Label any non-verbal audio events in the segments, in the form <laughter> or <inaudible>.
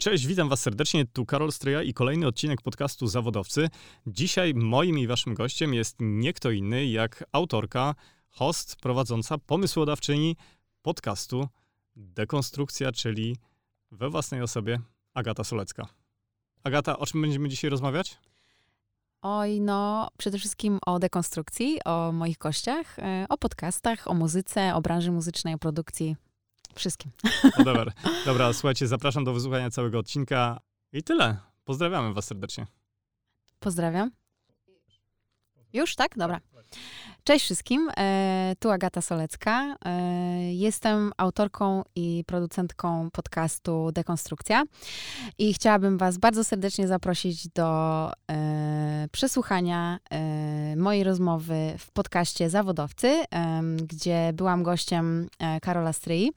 Cześć, witam Was serdecznie. Tu Karol Stryja i kolejny odcinek podcastu Zawodowcy. Dzisiaj moim i Waszym gościem jest nie kto inny jak autorka, host, prowadząca, pomysłodawczyni podcastu Dekonstrukcja, czyli we własnej osobie Agata Solecka. Agata, o czym będziemy dzisiaj rozmawiać? Oj, no przede wszystkim o dekonstrukcji, o moich gościach, e, o podcastach, o muzyce, o branży muzycznej, o produkcji, wszystkim. No dobra, dobra, słuchajcie, zapraszam do wysłuchania całego odcinka i tyle. Pozdrawiamy was serdecznie. Pozdrawiam. Już, tak? Dobra. Cześć wszystkim, e, tu Agata Solecka. E, jestem autorką i producentką podcastu Dekonstrukcja i chciałabym Was bardzo serdecznie zaprosić do e, przesłuchania mojej rozmowy w podcaście Zawodowcy, gdzie byłam gościem Karola Stryi.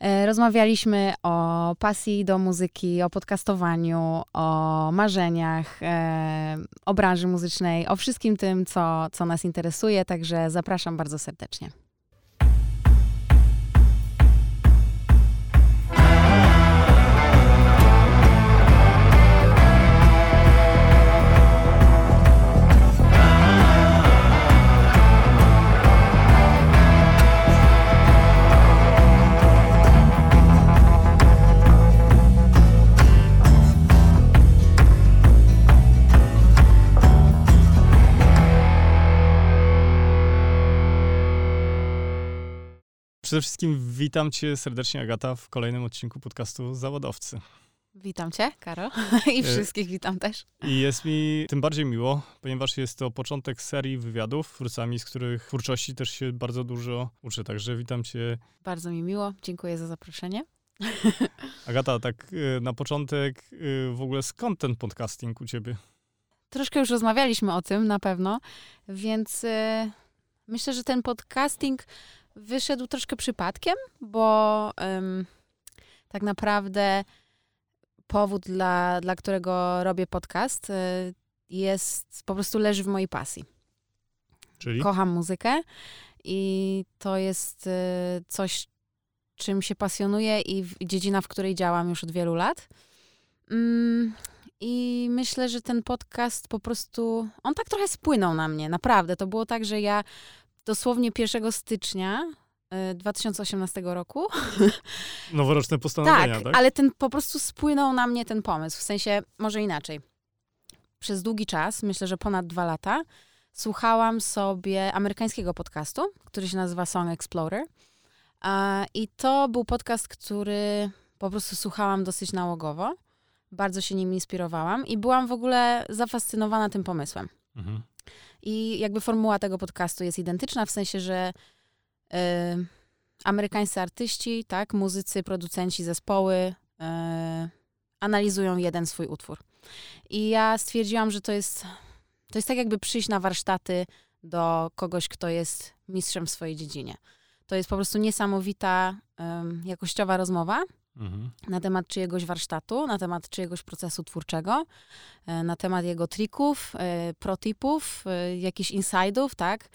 E, rozmawialiśmy o pasji do muzyki, o podcastowaniu, o marzeniach, e, o branży muzycznej, o wszystkim tym, co, co nas interesuje, także zapraszam bardzo serdecznie. Przede wszystkim witam cię serdecznie, Agata, w kolejnym odcinku podcastu Zawodowcy. Witam cię, Karo, <laughs> i e, wszystkich witam też. I jest mi tym bardziej miło, ponieważ jest to początek serii wywiadów, twórcami, z których twórczości też się bardzo dużo uczę, także witam cię. Bardzo mi miło, dziękuję za zaproszenie. <laughs> Agata, tak e, na początek e, w ogóle skąd ten podcasting u ciebie? Troszkę już rozmawialiśmy o tym na pewno, więc myślę, że ten podcasting wyszedł troszkę przypadkiem, bo tak naprawdę powód, dla, dla którego robię podcast, y, jest po prostu leży w mojej pasji. Czyli? Kocham muzykę i to jest y, coś, czym się pasjonuję i w, dziedzina, w której działam już od wielu lat. Mm, I myślę, że ten podcast po prostu, on tak trochę spłynął na mnie, naprawdę. To było tak, że ja dosłownie 1 stycznia 2018 e, roku. <laughs> Noworoczne postanowienia, tak, tak? ale ten po prostu spłynął na mnie ten pomysł. W sensie, może inaczej. Przez długi czas, myślę, że ponad dwa lata, słuchałam sobie amerykańskiego podcastu, który się nazywa Song Explorer. I to był podcast, który po prostu słuchałam dosyć nałogowo. Bardzo się nim inspirowałam i byłam w ogóle zafascynowana tym pomysłem. Mhm. I jakby formuła tego podcastu jest identyczna, w sensie, że y, amerykańscy artyści, tak, muzycy, producenci, zespoły y, analizują jeden swój utwór. I ja stwierdziłam, że to jest, to jest tak jakby przyjść na warsztaty do kogoś, kto jest mistrzem w swojej dziedzinie. To jest po prostu niesamowita jakościowa rozmowa, Mhm. na temat czyjegoś warsztatu, na temat czyjegoś procesu twórczego, e, na temat jego trików, e, protipów, e, jakichś insidów, tak?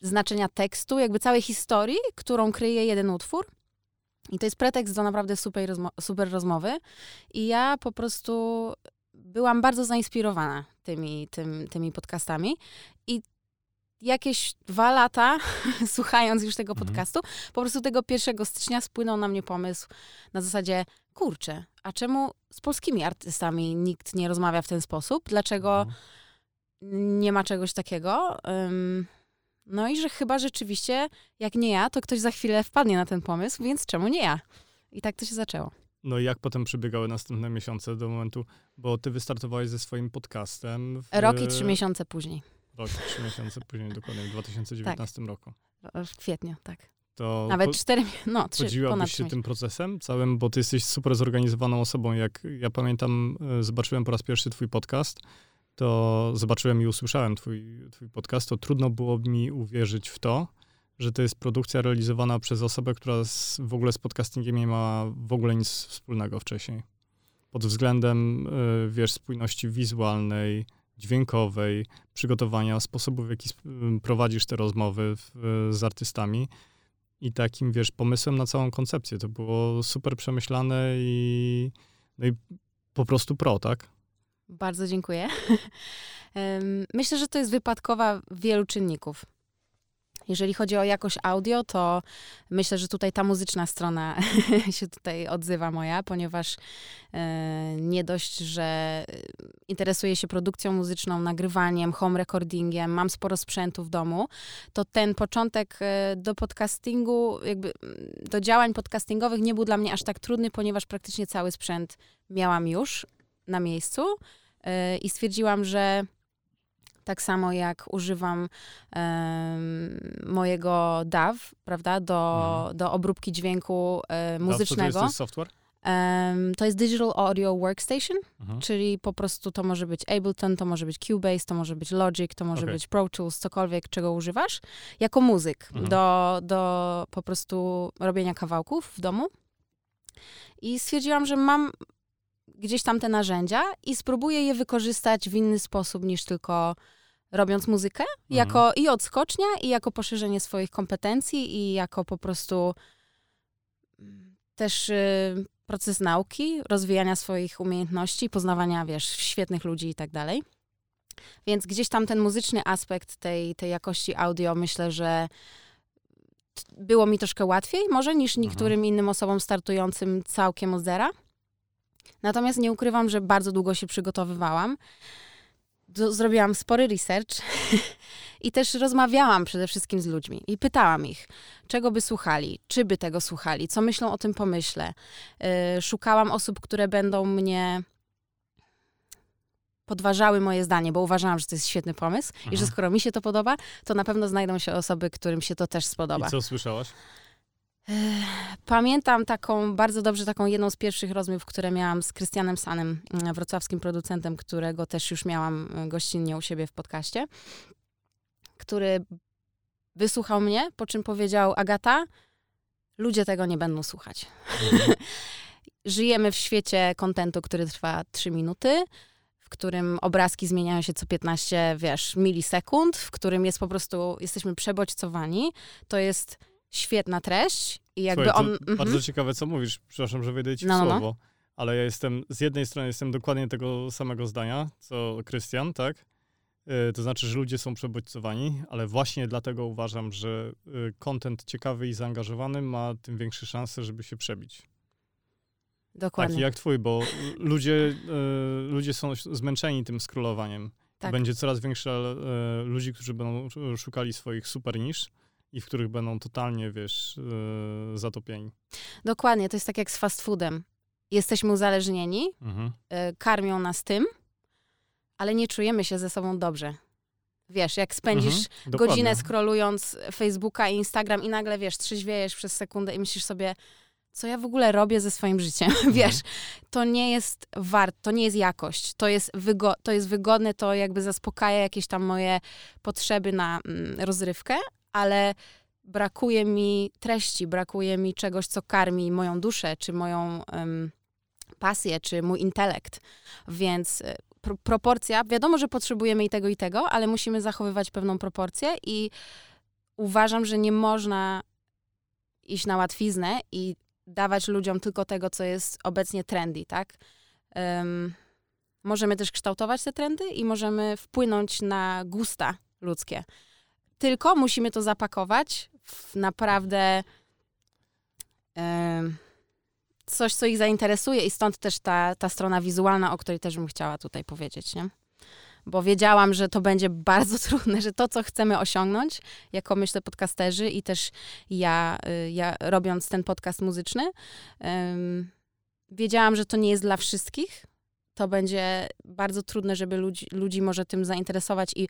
Znaczenia tekstu, jakby całej historii, którą kryje jeden utwór. I to jest pretekst do naprawdę super, rozmo super rozmowy. I ja po prostu byłam bardzo zainspirowana tymi, tym, tymi podcastami. I jakieś dwa lata, <laughs> słuchając już tego mhm. podcastu, po prostu tego 1 stycznia spłynął na mnie pomysł na zasadzie, kurczę, a czemu z polskimi artystami nikt nie rozmawia w ten sposób? Dlaczego mhm. nie ma czegoś takiego? Um, no i że chyba rzeczywiście, jak nie ja, to ktoś za chwilę wpadnie na ten pomysł, więc czemu nie ja? I tak to się zaczęło. No i jak potem przebiegały następne miesiące do momentu, bo ty wystartowałeś ze swoim podcastem. W... Rok i trzy miesiące później rok, trzy miesiące później, dokładnie w 2019 tak. roku. W kwietniu, tak. To Nawet cztery, no trzy, Podziwiłabyś się tym procesem całym, bo ty jesteś super zorganizowaną osobą. Jak ja pamiętam, e, zobaczyłem po raz pierwszy twój podcast, to zobaczyłem i usłyszałem twój, twój podcast, to trudno było mi uwierzyć w to, że to jest produkcja realizowana przez osobę, która z, w ogóle z podcastingiem nie ma w ogóle nic wspólnego wcześniej. Pod względem, y, wiesz, spójności wizualnej, dźwiękowej, przygotowania, sposobu, w jaki prowadzisz te rozmowy w, z artystami. i takim, wiesz, pomysłem na całą koncepcję. To było super przemyślane i, no i po prostu pro, tak? Bardzo dziękuję. <laughs> Myślę, że to jest wypadkowa wielu czynników. Jeżeli chodzi o jakość audio, to myślę, że tutaj ta muzyczna strona <laughs> się tutaj odzywa moja, ponieważ e, nie dość, że interesuję się produkcją muzyczną, nagrywaniem, home recordingiem, mam sporo sprzętu w domu, to ten początek e, do podcastingu, jakby do działań podcastingowych nie był dla mnie aż tak trudny, ponieważ praktycznie cały sprzęt miałam już na miejscu e, i stwierdziłam, że tak samo jak używam um, mojego DAW, prawda, do, mhm. do obróbki dźwięku um, muzycznego. DAW to jest software? Um, to jest Digital Audio Workstation, mhm. czyli po prostu to może być Ableton, to może być Cubase, to może być Logic, to może okay. być Pro Tools, cokolwiek, czego używasz, jako muzyk mhm. do, do po prostu robienia kawałków w domu. I stwierdziłam, że mam gdzieś tam te narzędzia i spróbuję je wykorzystać w inny sposób niż tylko robiąc muzykę, mhm. jako i odskocznia, i jako poszerzenie swoich kompetencji, i jako po prostu mm, też y, proces nauki, rozwijania swoich umiejętności, poznawania, wiesz, świetnych ludzi i tak dalej. Więc gdzieś tam ten muzyczny aspekt tej, tej jakości audio, myślę, że było mi troszkę łatwiej może niż mhm. niektórym innym osobom startującym całkiem od zera. Natomiast nie ukrywam, że bardzo długo się przygotowywałam zrobiłam spory research <laughs> i też rozmawiałam przede wszystkim z ludźmi i pytałam ich, czego by słuchali, czy by tego słuchali, co myślą o tym pomyśle. Yy, szukałam osób, które będą mnie podważały moje zdanie, bo uważałam, że to jest świetny pomysł i że skoro mi się to podoba, to na pewno znajdą się osoby, którym się to też spodoba. I co słyszałaś? Pamiętam taką, bardzo dobrze taką jedną z pierwszych rozmów, które miałam z Krystianem Sanem, mm, wrocławskim producentem, którego też już miałam e, gościnnie u siebie w podcaście, który wysłuchał mnie, po czym powiedział, Agata, ludzie tego nie będą słuchać. Mhm. <laughs> Żyjemy w świecie kontentu, który trwa 3 minuty, w którym obrazki zmieniają się co 15, wiesz, milisekund, w którym jest po prostu, jesteśmy przebodźcowani. To jest świetna treść i jakby Słuchaj, on... Mhm. Bardzo ciekawe, co mówisz. Przepraszam, że wejdę ci no, w no, no. słowo. Ale ja jestem, z jednej strony jestem dokładnie tego samego zdania, co Krystian, tak? Yy, to znaczy, że ludzie są przebodźcowani, ale właśnie dlatego uważam, że kontent ciekawy i zaangażowany ma tym większe szanse, żeby się przebić. Dokładnie. Taki jak twój, bo ludzie, y, ludzie są zmęczeni tym scrollowaniem. Tak. Będzie coraz większe y, ludzi, którzy będą szukali swoich super nisz i w których będą totalnie, wiesz, yy, zatopieni. Dokładnie, to jest tak jak z fast foodem. Jesteśmy uzależnieni, mhm. yy, karmią nas tym, ale nie czujemy się ze sobą dobrze. Wiesz, jak spędzisz mhm, godzinę scrollując Facebooka i Instagram i nagle, wiesz, trzeźwiejesz przez sekundę i myślisz sobie, co ja w ogóle robię ze swoim życiem. <laughs> Mhm. Wiesz, to nie jest wart, to nie jest jakość, to jest, wygo to jest wygodne, to jakby zaspokaja jakieś tam moje potrzeby na mm, rozrywkę, ale brakuje mi treści, brakuje mi czegoś, co karmi moją duszę, czy moją um, pasję, czy mój intelekt. Więc e, pro proporcja, wiadomo, że potrzebujemy i tego, i tego, ale musimy zachowywać pewną proporcję i uważam, że nie można iść na łatwiznę i dawać ludziom tylko tego, co jest obecnie trendy, tak? Um, możemy też kształtować te trendy i możemy wpłynąć na gusta ludzkie. Tylko musimy to zapakować w naprawdę coś, co ich zainteresuje i stąd też ta, ta strona wizualna, o której też bym chciała tutaj powiedzieć, nie? Bo wiedziałam, że to będzie bardzo <laughs> trudne, że to, co chcemy osiągnąć, jako myślę podcasterzy i też ja, y, ja robiąc ten podcast muzyczny, wiedziałam, że to nie jest dla wszystkich. To będzie bardzo trudne, żeby ludzi, ludzi może tym zainteresować i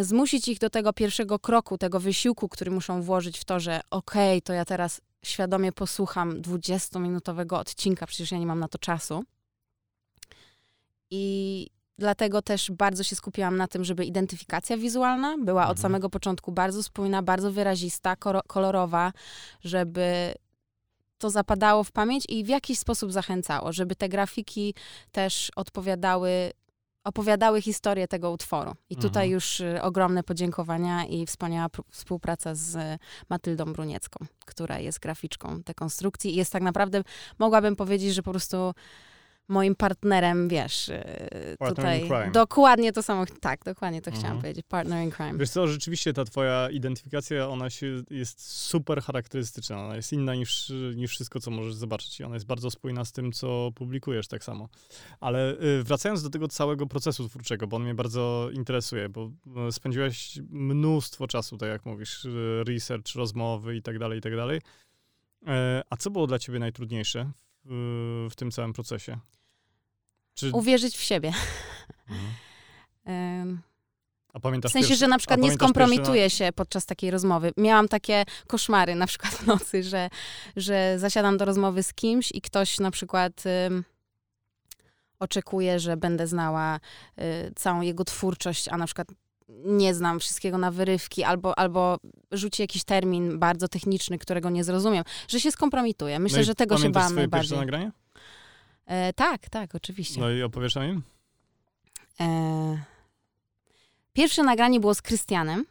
zmusić ich do tego pierwszego kroku, tego wysiłku, który muszą włożyć w to, że okej, okay, to ja teraz świadomie posłucham 20-minutowego odcinka, przecież ja nie mam na to czasu. I dlatego też bardzo się skupiłam na tym, żeby identyfikacja wizualna była mhm. od samego początku bardzo spójna, bardzo wyrazista, kolorowa, żeby to zapadało w pamięć i w jakiś sposób zachęcało, żeby te grafiki też odpowiadały opowiadały historię tego utworu. I tutaj Mhm. już y, ogromne podziękowania i wspaniała pr- współpraca z y, Matyldą Bruniecką, która jest graficzką dekonstrukcji i jest tak naprawdę, mogłabym powiedzieć, że po prostu moim partnerem, wiesz, y, Partner tutaj in crime. dokładnie to samo, tak, dokładnie to chciałam Mhm. powiedzieć, partner in crime. Wiesz co, rzeczywiście ta twoja identyfikacja, ona się jest super charakterystyczna. Ona jest inna niż, niż wszystko, co możesz zobaczyć. I ona jest bardzo spójna z tym, co publikujesz tak samo. Ale y, wracając do tego całego procesu twórczego, bo on mnie bardzo interesuje, bo y, spędziłeś mnóstwo czasu, tak jak mówisz, y, research, rozmowy i tak dalej, i tak dalej. E, A co było dla ciebie najtrudniejsze w, w tym całym procesie? Czy... Uwierzyć w siebie. Mhm. <laughs> A pamiętasz W sensie, pierwszy- że na przykład nie skompromituję się podczas takiej rozmowy. Miałam takie koszmary na przykład w nocy, że, że zasiadam do rozmowy z kimś i ktoś na przykład oczekuje, że będę znała y, całą jego twórczość, a na przykład nie znam wszystkiego na wyrywki, albo, albo rzuci jakiś termin bardzo techniczny, którego nie zrozumiem, że się skompromituję. Myślę, No że tego się pamiętasz pierwsze najbardziej. nagranie? E, tak, tak, oczywiście. No i opowiesz o nim? E, Pierwsze nagranie było z Krystianem.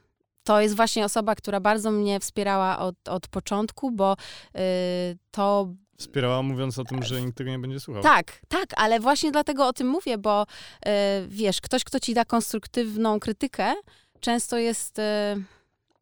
To jest właśnie osoba, która bardzo mnie wspierała od, od początku, bo y, to. Wspierała mówiąc o tym, że nikt tego nie będzie słuchał. Tak, tak, ale właśnie dlatego o tym mówię, bo y, wiesz, ktoś, kto ci da konstruktywną krytykę, często jest. Y,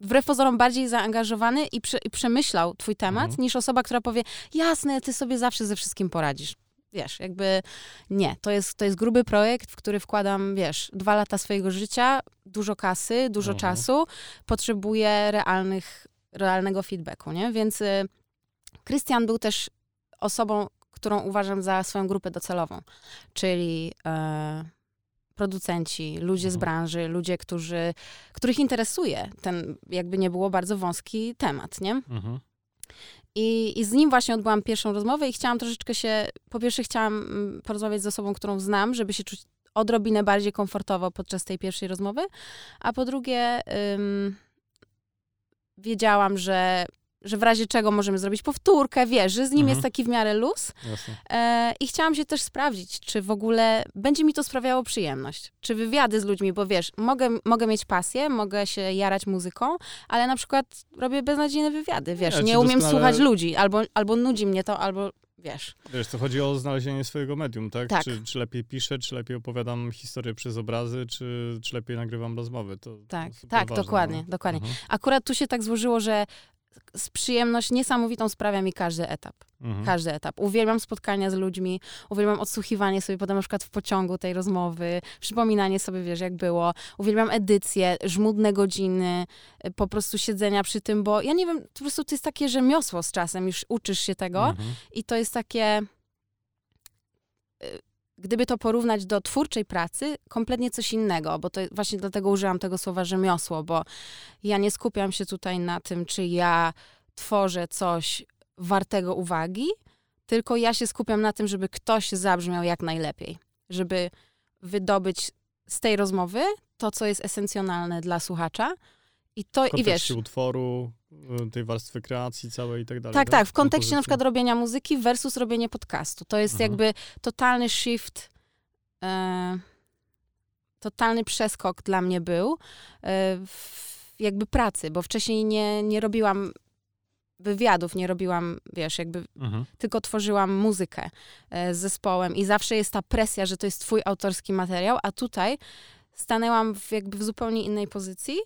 Wbrew pozorom bardziej zaangażowany i, i przemyślał twój temat, Mhm. niż osoba, która powie, jasne, ty sobie zawsze ze wszystkim poradzisz. Wiesz, jakby nie. To jest, to jest gruby projekt, w który wkładam, wiesz, dwa lata swojego życia, dużo kasy, dużo Mhm. czasu. Potrzebuję realnych, realnego feedbacku, nie? Więc y, Krystian był też osobą, którą uważam za swoją grupę docelową, czyli e, producenci, ludzie z Mhm. branży, ludzie, którzy, których interesuje ten, jakby nie było, bardzo wąski temat, nie? Mhm. I, I z nim właśnie odbyłam pierwszą rozmowę i chciałam troszeczkę się, po pierwsze chciałam mm, porozmawiać z osobą, którą znam, żeby się czuć odrobinę bardziej komfortowo podczas tej pierwszej rozmowy, a po drugie ym, wiedziałam, że, że w razie czego możemy zrobić powtórkę, wiesz, że z nim Mhm. jest taki w miarę luz e, i chciałam się też sprawdzić, czy w ogóle będzie mi to sprawiało przyjemność, czy wywiady z ludźmi, bo wiesz, mogę, mogę mieć pasję, mogę się jarać muzyką, ale na przykład robię beznadziejne wywiady, wiesz, nie ci umiem doskonale- słuchać ludzi, albo, albo nudzi mnie to, albo wiesz. Wiesz, to chodzi o znalezienie swojego medium, tak? Tak. Czy, czy lepiej piszę, czy lepiej opowiadam historię przez obrazy, czy, czy lepiej nagrywam rozmowy. To, Tak, to tak, ważne, dokładnie, no. dokładnie. Mhm. Akurat tu się tak złożyło, że z przyjemność niesamowitą sprawia mi każdy etap. Mhm. Każdy etap. Uwielbiam spotkania z ludźmi, uwielbiam odsłuchiwanie sobie potem na przykład w pociągu tej rozmowy, przypominanie sobie, wiesz, jak było. Uwielbiam edycję, żmudne godziny, y, po prostu siedzenia przy tym, bo ja nie wiem, po prostu to jest takie rzemiosło z czasem, już uczysz się tego Mhm. i to jest takie... Gdyby to porównać do twórczej pracy, kompletnie coś innego, bo to właśnie dlatego użyłam tego słowa rzemiosło, bo ja nie skupiam się tutaj na tym, czy ja tworzę coś wartego uwagi, tylko ja się skupiam na tym, żeby ktoś zabrzmiał jak najlepiej, żeby wydobyć z tej rozmowy to, co jest esencjonalne dla słuchacza. I to, W i wiesz, utworu, y, tej warstwy kreacji całej i tak dalej. tak, tak, w kontekście na przykład robienia muzyki versus robienie podcastu. To jest Mhm. jakby totalny shift, e, totalny przeskok dla mnie był e, w jakby pracy, bo wcześniej nie, nie robiłam wywiadów, nie robiłam, wiesz, jakby Mhm. tylko tworzyłam muzykę e, z zespołem i zawsze jest ta presja, że to jest twój autorski materiał, a tutaj stanęłam w, jakby w zupełnie innej pozycji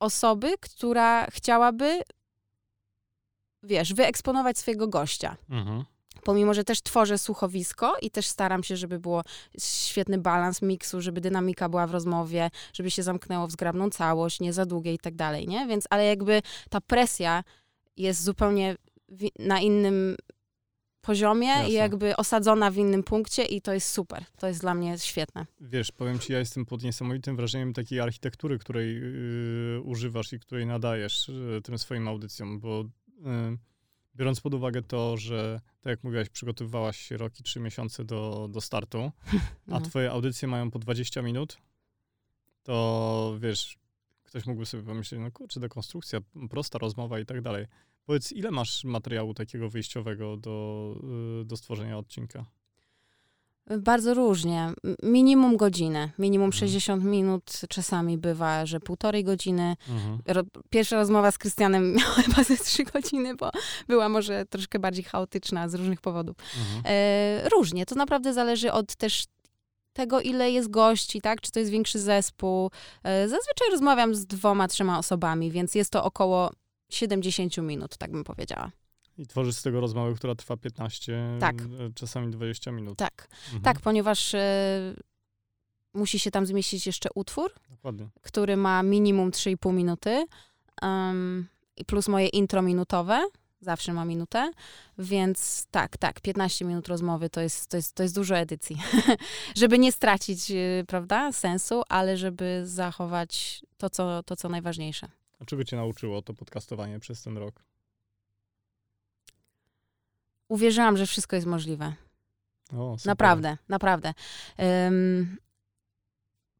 osoby, która chciałaby, wiesz, wyeksponować swojego gościa. Mhm. Pomimo, że też tworzę słuchowisko i też staram się, żeby było świetny balans miksu, żeby dynamika była w rozmowie, żeby się zamknęło w zgrabną całość, nie za długie i tak dalej, nie? Więc, ale jakby ta presja jest zupełnie na innym poziomie Jasne. i jakby osadzona w innym punkcie i to jest super. To jest dla mnie świetne. Wiesz, powiem ci, ja jestem pod niesamowitym wrażeniem takiej architektury, której y, używasz i której nadajesz y, tym swoim audycjom, bo y, biorąc pod uwagę to, że tak jak mówiłaś, przygotowywałaś się rok i trzy miesiące do, do startu, <laughs> a No. twoje audycje mają po 20 minut, to wiesz, ktoś mógłby sobie pomyśleć, no kurczę, dekonstrukcja, prosta rozmowa i tak dalej. Powiedz, ile masz materiału takiego wyjściowego do, y, do stworzenia odcinka? Bardzo różnie. Minimum godzinę, minimum Mhm. 60 minut, czasami bywa, że półtorej godziny. Mhm. Ro- Pierwsza rozmowa z Krystianem <laughs> miała chyba ze trzy godziny, bo była może troszkę bardziej chaotyczna z różnych powodów. Mhm. E, różnie, to naprawdę zależy od też tego, ile jest gości, tak? Czy to jest większy zespół. E, zazwyczaj rozmawiam z dwoma, trzema osobami, więc jest to około 70 minut, tak bym powiedziała. I tworzysz z tego rozmowę, która trwa 15, Tak. e, czasami 20 minut. Tak, Mhm. tak, ponieważ e, musi się tam zmieścić jeszcze utwór, Dokładnie. który ma minimum 3,5 minuty um, plus moje intro minutowe, zawsze ma minutę, więc tak, tak, 15 minut rozmowy to jest, to jest, to jest dużo edycji. <laughs> żeby nie stracić, y, prawda, sensu, ale żeby zachować to, co, to, co najważniejsze. A czego cię nauczyło to podcastowanie przez ten rok? Uwierzyłam, że wszystko jest możliwe. O. Naprawdę, naprawdę. Ym,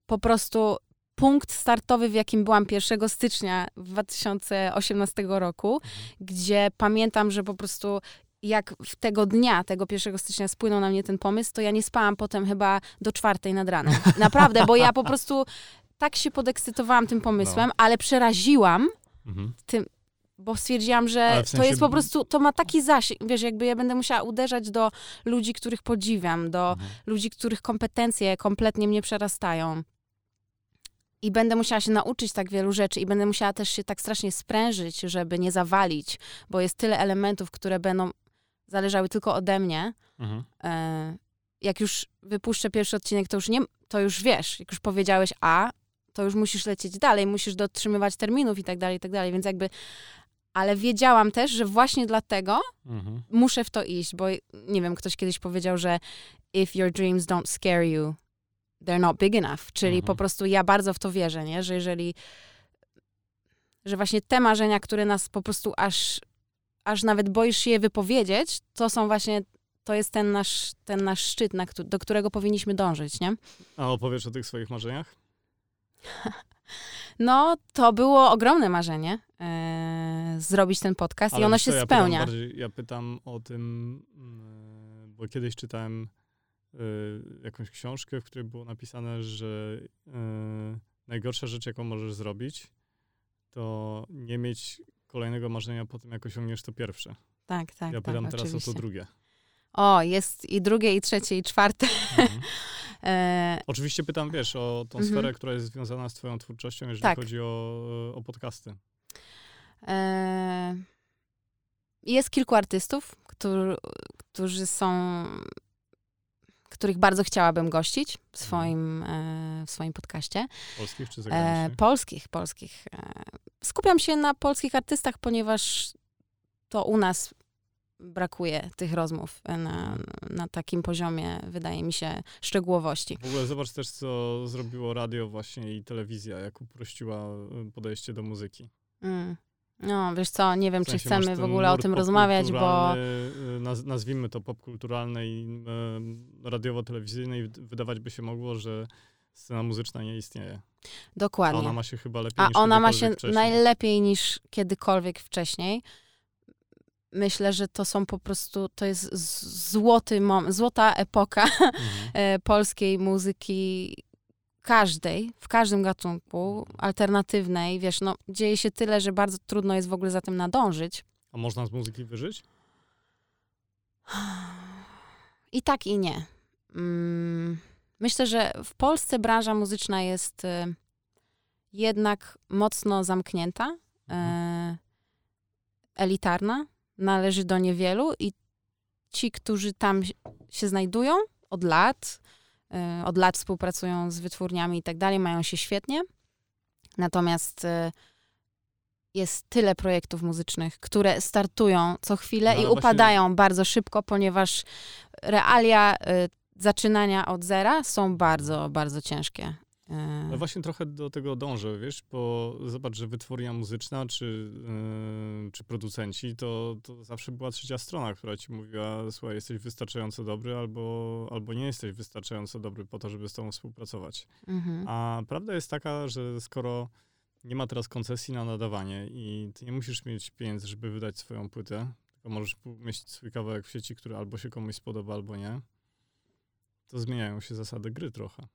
po prostu punkt startowy, w jakim byłam 1 stycznia 2018 roku, Mhm. gdzie pamiętam, że po prostu jak w tego dnia, tego 1 stycznia spłynął na mnie ten pomysł, to ja nie spałam potem chyba do czwartej nad ranem. <laughs> Naprawdę, bo ja po prostu tak się podekscytowałam tym pomysłem, No. ale przeraziłam, Mhm. bo stwierdziłam, że w to sensie- jest po prostu, to ma taki zasięg, wiesz, jakby ja będę musiała uderzać do ludzi, których podziwiam, do Mhm. ludzi, których kompetencje kompletnie mnie przerastają. I będę musiała się nauczyć tak wielu rzeczy i będę musiała też się tak strasznie sprężyć, żeby nie zawalić, bo jest tyle elementów, które będą zależały tylko ode mnie. Mhm. E, jak już wypuszczę pierwszy odcinek, to już nie, to już wiesz, jak już powiedziałeś A, to już musisz lecieć dalej, musisz dotrzymywać terminów i tak dalej, i tak dalej, więc jakby, ale wiedziałam też, że właśnie dlatego Mhm. muszę w to iść, bo nie wiem, ktoś kiedyś powiedział, że if your dreams don't scare you, they're not big enough, czyli Mhm. po prostu ja bardzo w to wierzę, nie? że jeżeli, że właśnie te marzenia, które nas po prostu aż, aż nawet boisz się je wypowiedzieć, to są właśnie, to jest ten nasz, ten nasz szczyt, na, do którego powinniśmy dążyć, nie? A opowiesz o tych swoich marzeniach? <laughs> No, to było ogromne marzenie, e, zrobić ten podcast i Ale ono wiesz się co, ja pytam spełnia. Bardziej, ja pytam o tym, mm, bo kiedyś czytałem y, jakąś książkę, w której było napisane, że y, najgorsza rzecz, jaką możesz zrobić, to nie mieć kolejnego marzenia po tym, jak osiągniesz to pierwsze. Tak, tak, ja tak, pytam teraz oczywiście. o to drugie. O, jest i drugie, i trzecie, i czwarte. Mhm. <laughs> E, Oczywiście pytam, wiesz, o tą Mhm. sferę, która jest związana z twoją twórczością, jeżeli Tak. chodzi o, o podcasty. e, jest kilku artystów, którzy, którzy są, których bardzo chciałabym gościć w swoim, e, w swoim podcaście. Polskich czy E, zagranicznych? polskich, polskich. E, skupiam się na polskich artystach, ponieważ to u nas brakuje tych rozmów na, na takim poziomie, wydaje mi się, szczegółowości. W ogóle zobacz też, co zrobiło radio właśnie i telewizja, jak uprościła y, podejście do muzyki. Mm. No, wiesz co, nie wiem, W czy sensie chcemy masz w ogóle o tym rozmawiać, bo y, Naz, nazwijmy to popkulturalne i y, radiowo-telewizyjne i wydawać by się mogło, że scena muzyczna nie istnieje. A dokładnie. ona ma się chyba lepiej A niż ona ma się wcześniej. najlepiej niż kiedykolwiek wcześniej. Myślę, że to są po prostu, to jest złoty mom, złota epoka Mhm. <laughs> e, polskiej muzyki każdej, w każdym gatunku, alternatywnej. Wiesz, no dzieje się tyle, że bardzo trudno jest w ogóle za tym nadążyć. A można z muzyki wyżyć? I tak, i nie. Mm, Myślę, że w Polsce branża muzyczna jest e, jednak mocno zamknięta, e, elitarna, należy do niewielu i ci, którzy tam się- znajdują od lat, e, od lat współpracują z wytwórniami i tak dalej, mają się świetnie. Natomiast e, jest tyle projektów muzycznych, które startują co chwilę No, i właśnie- upadają bardzo szybko, ponieważ realia y, zaczynania od zera są bardzo, bardzo ciężkie. Y, No właśnie trochę do tego dążę, wiesz, bo zobacz, że wytwórnia muzyczna czy, yy, czy producenci, to, to zawsze była trzecia strona, która ci mówiła, słuchaj, jesteś wystarczająco dobry albo, albo nie jesteś wystarczająco dobry po to, żeby z tobą współpracować. mhm. A prawda jest taka, że skoro nie ma teraz koncesji na nadawanie i ty nie musisz mieć pieniędzy, żeby wydać swoją płytę, tylko możesz mieć swój kawałek w sieci, który albo się komuś spodoba, albo nie, To zmieniają się zasady gry trochę.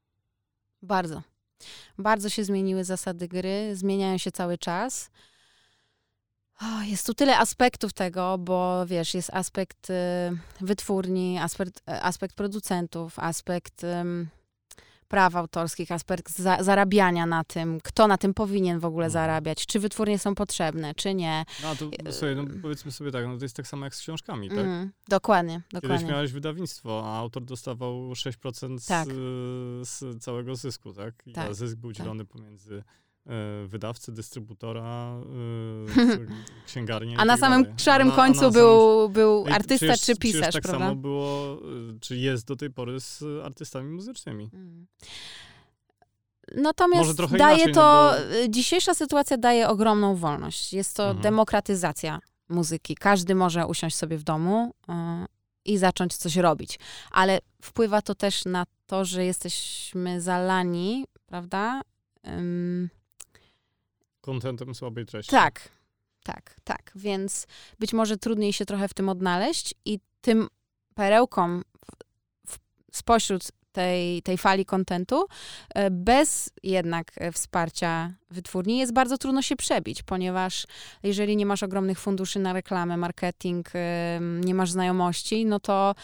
Bardzo. Bardzo się zmieniły zasady gry, zmieniają się cały czas. Jest tu tyle aspektów tego, bo wiesz, jest aspekt y, wytwórni, aspekt, aspekt producentów, aspekt y, praw autorskich, aspekt za, zarabiania na tym, kto na tym powinien w ogóle Mhm. zarabiać, czy wytwórnie są potrzebne, czy nie. No to sobie, no, powiedzmy sobie tak, no to jest tak samo jak z książkami, tak? Mm, dokładnie, Kiedyś dokładnie. miałeś wydawnictwo, a autor dostawał 6% z, Tak. z całego zysku, tak? I Tak, zysk był tak. dzielony pomiędzy e, wydawcę, dystrybutora, e, <laughs> księgarnię. A na samym dalej. szarym na- końcu na był, był Ej, artysta przecież- czy przecież pisarz, tak prawda? samo było, y, czy jest do tej pory z artystami muzycznymi. Mm. Natomiast daje inaczej, to, no y, dzisiejsza sytuacja daje ogromną wolność. Jest to Mhm. demokratyzacja muzyki. Każdy może usiąść sobie w domu y, i zacząć coś robić. Ale wpływa to też na to, że jesteśmy zalani, prawda? Ym, Kontentem słabej treści. tak, tak, tak. Więc być może trudniej się trochę w tym odnaleźć i tym perełkom w, w, spośród tej, tej fali kontentu, e, bez jednak e, wsparcia wytwórni jest bardzo trudno się przebić, ponieważ jeżeli nie masz ogromnych funduszy na reklamę, marketing, nie masz znajomości, no to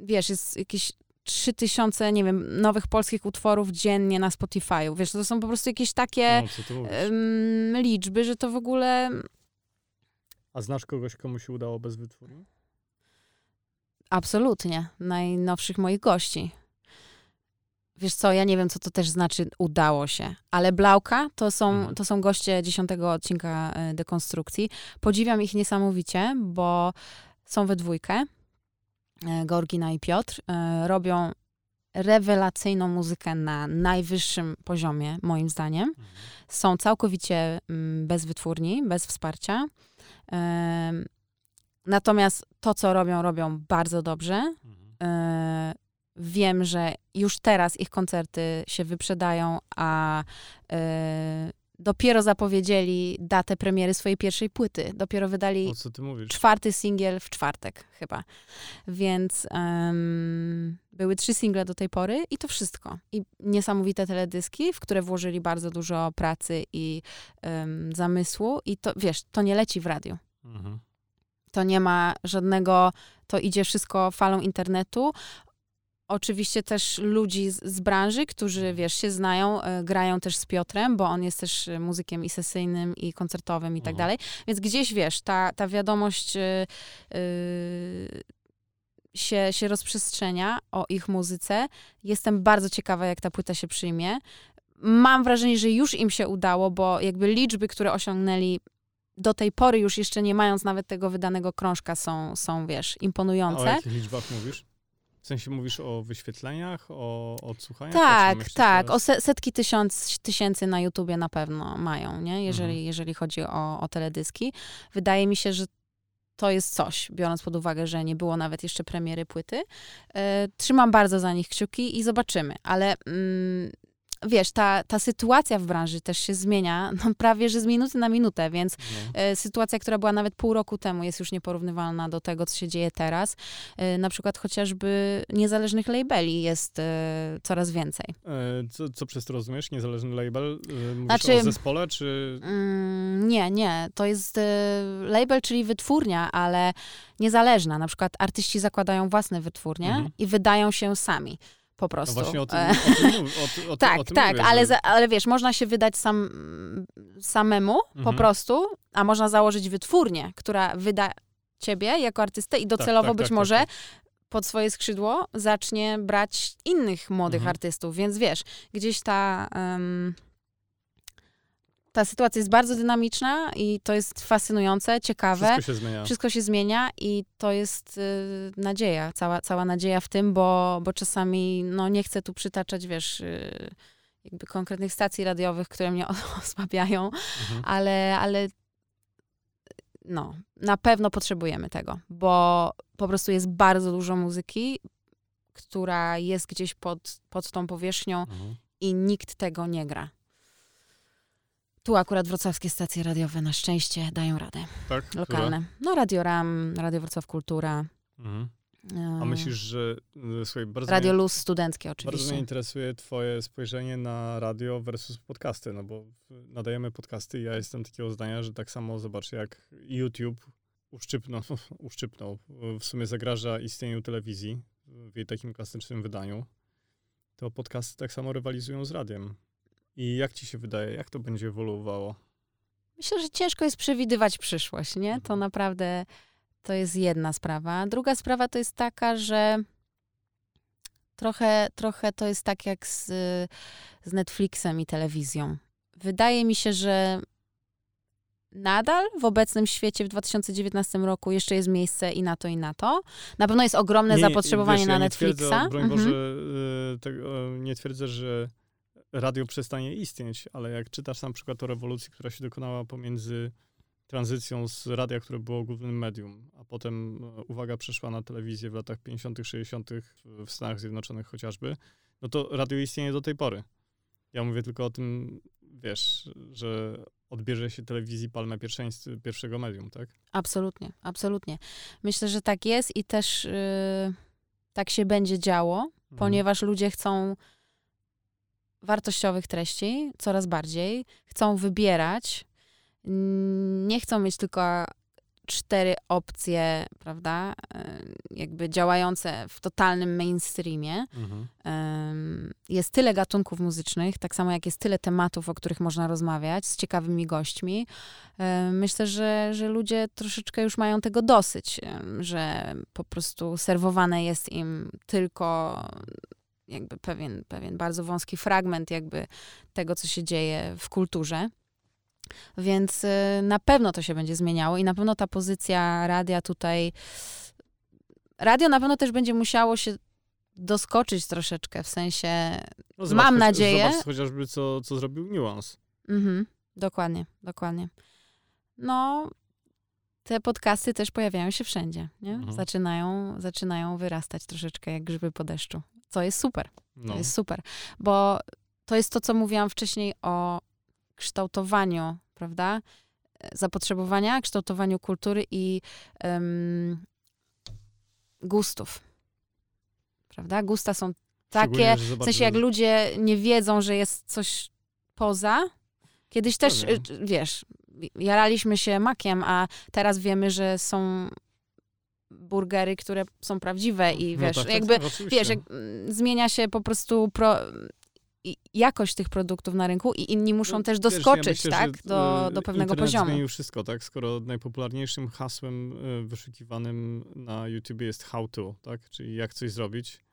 wiesz, jest jakieś 3000, nie wiem, nowych polskich utworów dziennie na Spotify'u. Wiesz, to są po prostu jakieś takie No, em, liczby, że to w ogóle A znasz kogoś, komu się udało bez wytwórni? absolutnie najnowszych moich gości. Wiesz co, ja nie wiem, co to też znaczy udało się, ale Blauka to są, Mhm. to są goście dziesiątego odcinka e, dekonstrukcji. Podziwiam ich niesamowicie, bo są we dwójkę, Gorgina i Piotr, e, robią rewelacyjną muzykę na najwyższym poziomie, moim zdaniem. Są całkowicie mm, bez wytwórni, bez wsparcia. Em, Natomiast to, co robią, robią bardzo dobrze. Mhm. E, Wiem, że już teraz ich koncerty się wyprzedają, a e, dopiero zapowiedzieli datę premiery swojej pierwszej płyty. Dopiero wydali czwarty singiel w czwartek chyba. Więc em, były trzy single do tej pory i to wszystko. I niesamowite teledyski, w które włożyli bardzo dużo pracy i em, zamysłu. I to, wiesz, to nie leci w radiu. Mhm. To nie ma żadnego, to idzie wszystko falą internetu. Oczywiście też ludzi z, z branży, którzy, wiesz, się znają, e, grają też z Piotrem, bo on jest też e, muzykiem i sesyjnym, i koncertowym, i tak Mhm. dalej. Więc gdzieś, wiesz, ta, ta wiadomość e, e, się, się rozprzestrzenia o ich muzyce. Jestem bardzo ciekawa, jak ta płyta się przyjmie. Mam wrażenie, że już im się udało, bo jakby liczby, które osiągnęli do tej pory, już jeszcze nie mając nawet tego wydanego krążka, są, są wiesz, A o imponujące. jakich liczbach mówisz? W sensie mówisz o wyświetleniach, o odsłuchaniach? Tak, tak. teraz? O se, setki tysiąc, tysięcy na YouTubie na pewno mają, nie? Jeżeli, Mhm. jeżeli chodzi o, o teledyski. Wydaje mi się, że to jest coś, biorąc pod uwagę, że nie było nawet jeszcze premiery płyty. E, trzymam bardzo za nich kciuki i zobaczymy. Ale mm, wiesz, ta, ta sytuacja w branży też się zmienia no, prawie, że z minuty na minutę, więc No. E, Sytuacja, która była nawet pół roku temu, jest już nieporównywalna do tego, co się dzieje teraz. E, Na przykład chociażby niezależnych labeli jest e, coraz więcej. Co, co przez to rozumiesz? Niezależny label? Mówisz Znaczy- o zespole, czy... Mm, nie, nie. To jest label, czyli wytwórnia, ale niezależna. Na przykład artyści zakładają własne wytwórnie Mhm. i wydają się sami. Po No prostu. właśnie o tym, E, o tym, o, o, tak, o tym <laughs> tak, mówię, ale, że- za, ale wiesz, można się wydać sam, samemu po Mhm. prostu, a można założyć wytwórnię, która wyda ciebie jako artystę i docelowo tak, być tak, tak, może tak. pod swoje skrzydło zacznie brać innych młodych Mhm. artystów, więc wiesz, gdzieś ta... em, ta sytuacja jest bardzo dynamiczna i to jest fascynujące, ciekawe. Wszystko się zmienia. Wszystko się zmienia i to jest y, nadzieja, cała, cała nadzieja w tym, bo, bo czasami, no nie chcę tu przytaczać, wiesz, y, jakby konkretnych stacji radiowych, które mnie <laughs> osłabiają, Mhm. ale, ale no, na pewno potrzebujemy tego, bo po prostu jest bardzo dużo muzyki, która jest gdzieś pod, pod tą powierzchnią Mhm. i nikt tego nie gra. Tu akurat wrocławskie stacje radiowe na szczęście dają radę Tak? Które? lokalne. No Radio Ram, Radio Wrocław Kultura, Mhm. A myślisz, że y, słuchaj, bardzo Radio mnie, Luz studenckie bardzo oczywiście. mnie interesuje twoje spojrzenie na radio versus podcasty, no bo nadajemy podcasty i ja jestem takiego zdania, że tak samo zobacz, jak YouTube uszczypnął, <laughs> uszczypnął w sumie zagraża istnieniu telewizji w jej takim klasycznym wydaniu, to podcasty tak samo rywalizują z radiem. I jak ci się wydaje, jak to będzie ewoluowało? Myślę, że ciężko jest przewidywać przyszłość, nie? To Mhm. naprawdę to jest jedna sprawa. Druga sprawa to jest taka, że trochę, trochę to jest tak jak z, z Netflixem i telewizją. Wydaje mi się, że nadal w obecnym świecie w 2019 roku jeszcze jest miejsce i na to, i na to. Na pewno jest ogromne Nie, nie, zapotrzebowanie wiesz, na ja nie Netflixa. Twierdzę, broń Mhm. Boże, y, tego, nie twierdzę, że radio przestanie istnieć, ale jak czytasz na przykład o rewolucji, która się dokonała pomiędzy tranzycją z radia, które było głównym medium, a potem, e, uwaga, przeszła na telewizję w latach 50., 60. w- Stanach Zjednoczonych chociażby, no to radio istnieje do tej pory. Ja mówię tylko o tym, wiesz, że odbierze się telewizji palmę pierwszeństw, pierwszego medium, tak? Absolutnie, absolutnie. Myślę, że tak jest i też y, tak się będzie działo, Mhm. ponieważ ludzie chcą wartościowych treści coraz bardziej, chcą wybierać, nie chcą mieć tylko cztery opcje, prawda, y, jakby działające w totalnym mainstreamie. Mhm. Jest tyle gatunków muzycznych, tak samo jak jest tyle tematów, o których można rozmawiać z ciekawymi gośćmi. Em, Myślę, że, że ludzie troszeczkę już mają tego dosyć, że po prostu serwowane jest im tylko jakby pewien, pewien bardzo wąski fragment jakby tego, co się dzieje w kulturze. Więc y, na pewno to się będzie zmieniało i na pewno ta pozycja radia tutaj. Radio na pewno też będzie musiało się doskoczyć troszeczkę, w sensie. No, Mam choć- nadzieję. Zobacz chociażby, co, co zrobił Nuance. Mhm, dokładnie, dokładnie. No, te podcasty też pojawiają się wszędzie, nie? Mhm. Zaczynają, zaczynają wyrastać troszeczkę jak grzyby po deszczu, co jest super. No. To jest super, bo to jest to, co mówiłam wcześniej o kształtowaniu, prawda? Zapotrzebowania, kształtowaniu kultury i em, gustów. Prawda? Gusta są takie, w sensie jak ludzie nie wiedzą, że jest coś poza. Kiedyś też, y, wiesz, jaraliśmy się makiem, a teraz wiemy, że są burgery, które są prawdziwe i No wiesz, tak, tak, jakby tak, wiesz, jak, mm, zmienia się po prostu pro, jakość tych produktów na rynku i inni muszą No, też wiesz, ja doskoczyć, myślę, tak, do, y, do pewnego poziomu. zmienił wszystko, tak? Skoro najpopularniejszym hasłem y, wyszukiwanym na YouTube jest how to, tak? Czyli jak coś zrobić,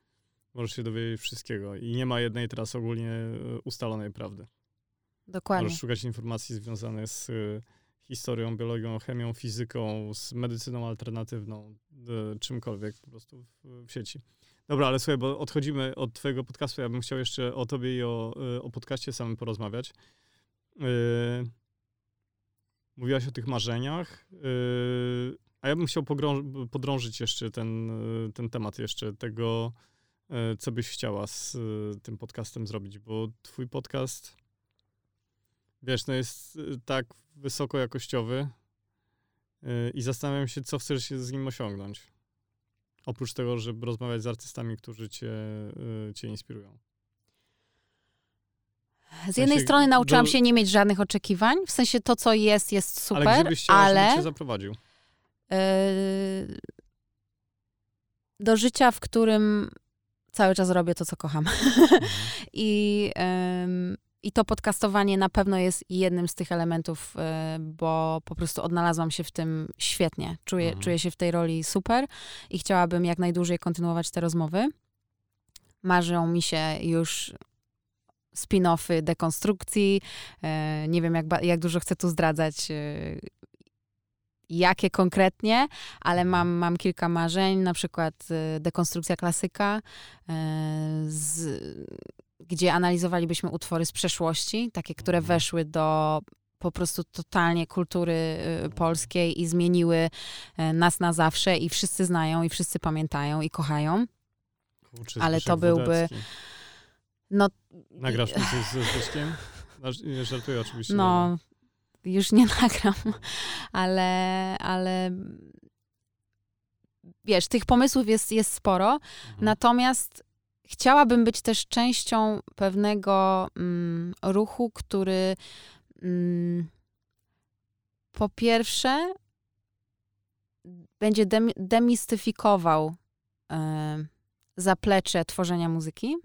możesz się dowiedzieć wszystkiego i nie ma jednej teraz ogólnie y, ustalonej prawdy. Dokładnie. Możesz szukać informacji związanych z historią, biologią, chemią, fizyką, z medycyną alternatywną, y, czymkolwiek po prostu w, w sieci. Dobra, ale słuchaj, bo odchodzimy od twojego podcastu. Ja bym chciał jeszcze o tobie i o, y, o podcaście samym porozmawiać. Y, mówiłaś o tych marzeniach, y, a ja bym chciał podrążyć jeszcze ten, ten temat jeszcze tego, co byś chciała z tym podcastem zrobić, bo twój podcast wiesz, no jest y, tak wysokojakościowy y, i zastanawiam się, co chcesz się z nim osiągnąć. Oprócz tego, żeby rozmawiać z artystami, którzy cię, y, cię inspirują. Z jednej sensie strony nauczyłam do- się nie mieć żadnych oczekiwań, w sensie to, co jest, jest super, ale gdzie chciała, ale cię zaprowadził? yy, do życia, w którym cały czas robię to, co kocham. Mhm. <laughs> I, I to podcastowanie na pewno jest jednym z tych elementów, y, bo po prostu odnalazłam się w tym świetnie. Czuję, Mhm. czuję się w tej roli super i chciałabym jak najdłużej kontynuować te rozmowy. Marzą mi się już spin-offy dekonstrukcji. E, Nie wiem, jak, jak dużo chcę tu zdradzać, e, jakie konkretnie, ale mam, mam kilka marzeń, na przykład dekonstrukcja klasyka, z, gdzie analizowalibyśmy utwory z przeszłości, takie, które Mhm. weszły do po prostu totalnie kultury e, polskiej i zmieniły e, nas na zawsze i wszyscy znają i wszyscy pamiętają i kochają. Kurczę, ale to byłby- Wodecki. No, Nagrasz mi coś ze <laughs> Zbyszkiem? Nie, Żartuję oczywiście. No, już nie <laughs> nagram, ale, ale wiesz, tych pomysłów jest, jest sporo, Mhm. natomiast chciałabym być też częścią pewnego mm, ruchu, który mm, po pierwsze będzie dem- demistyfikował e, zaplecze tworzenia muzyki,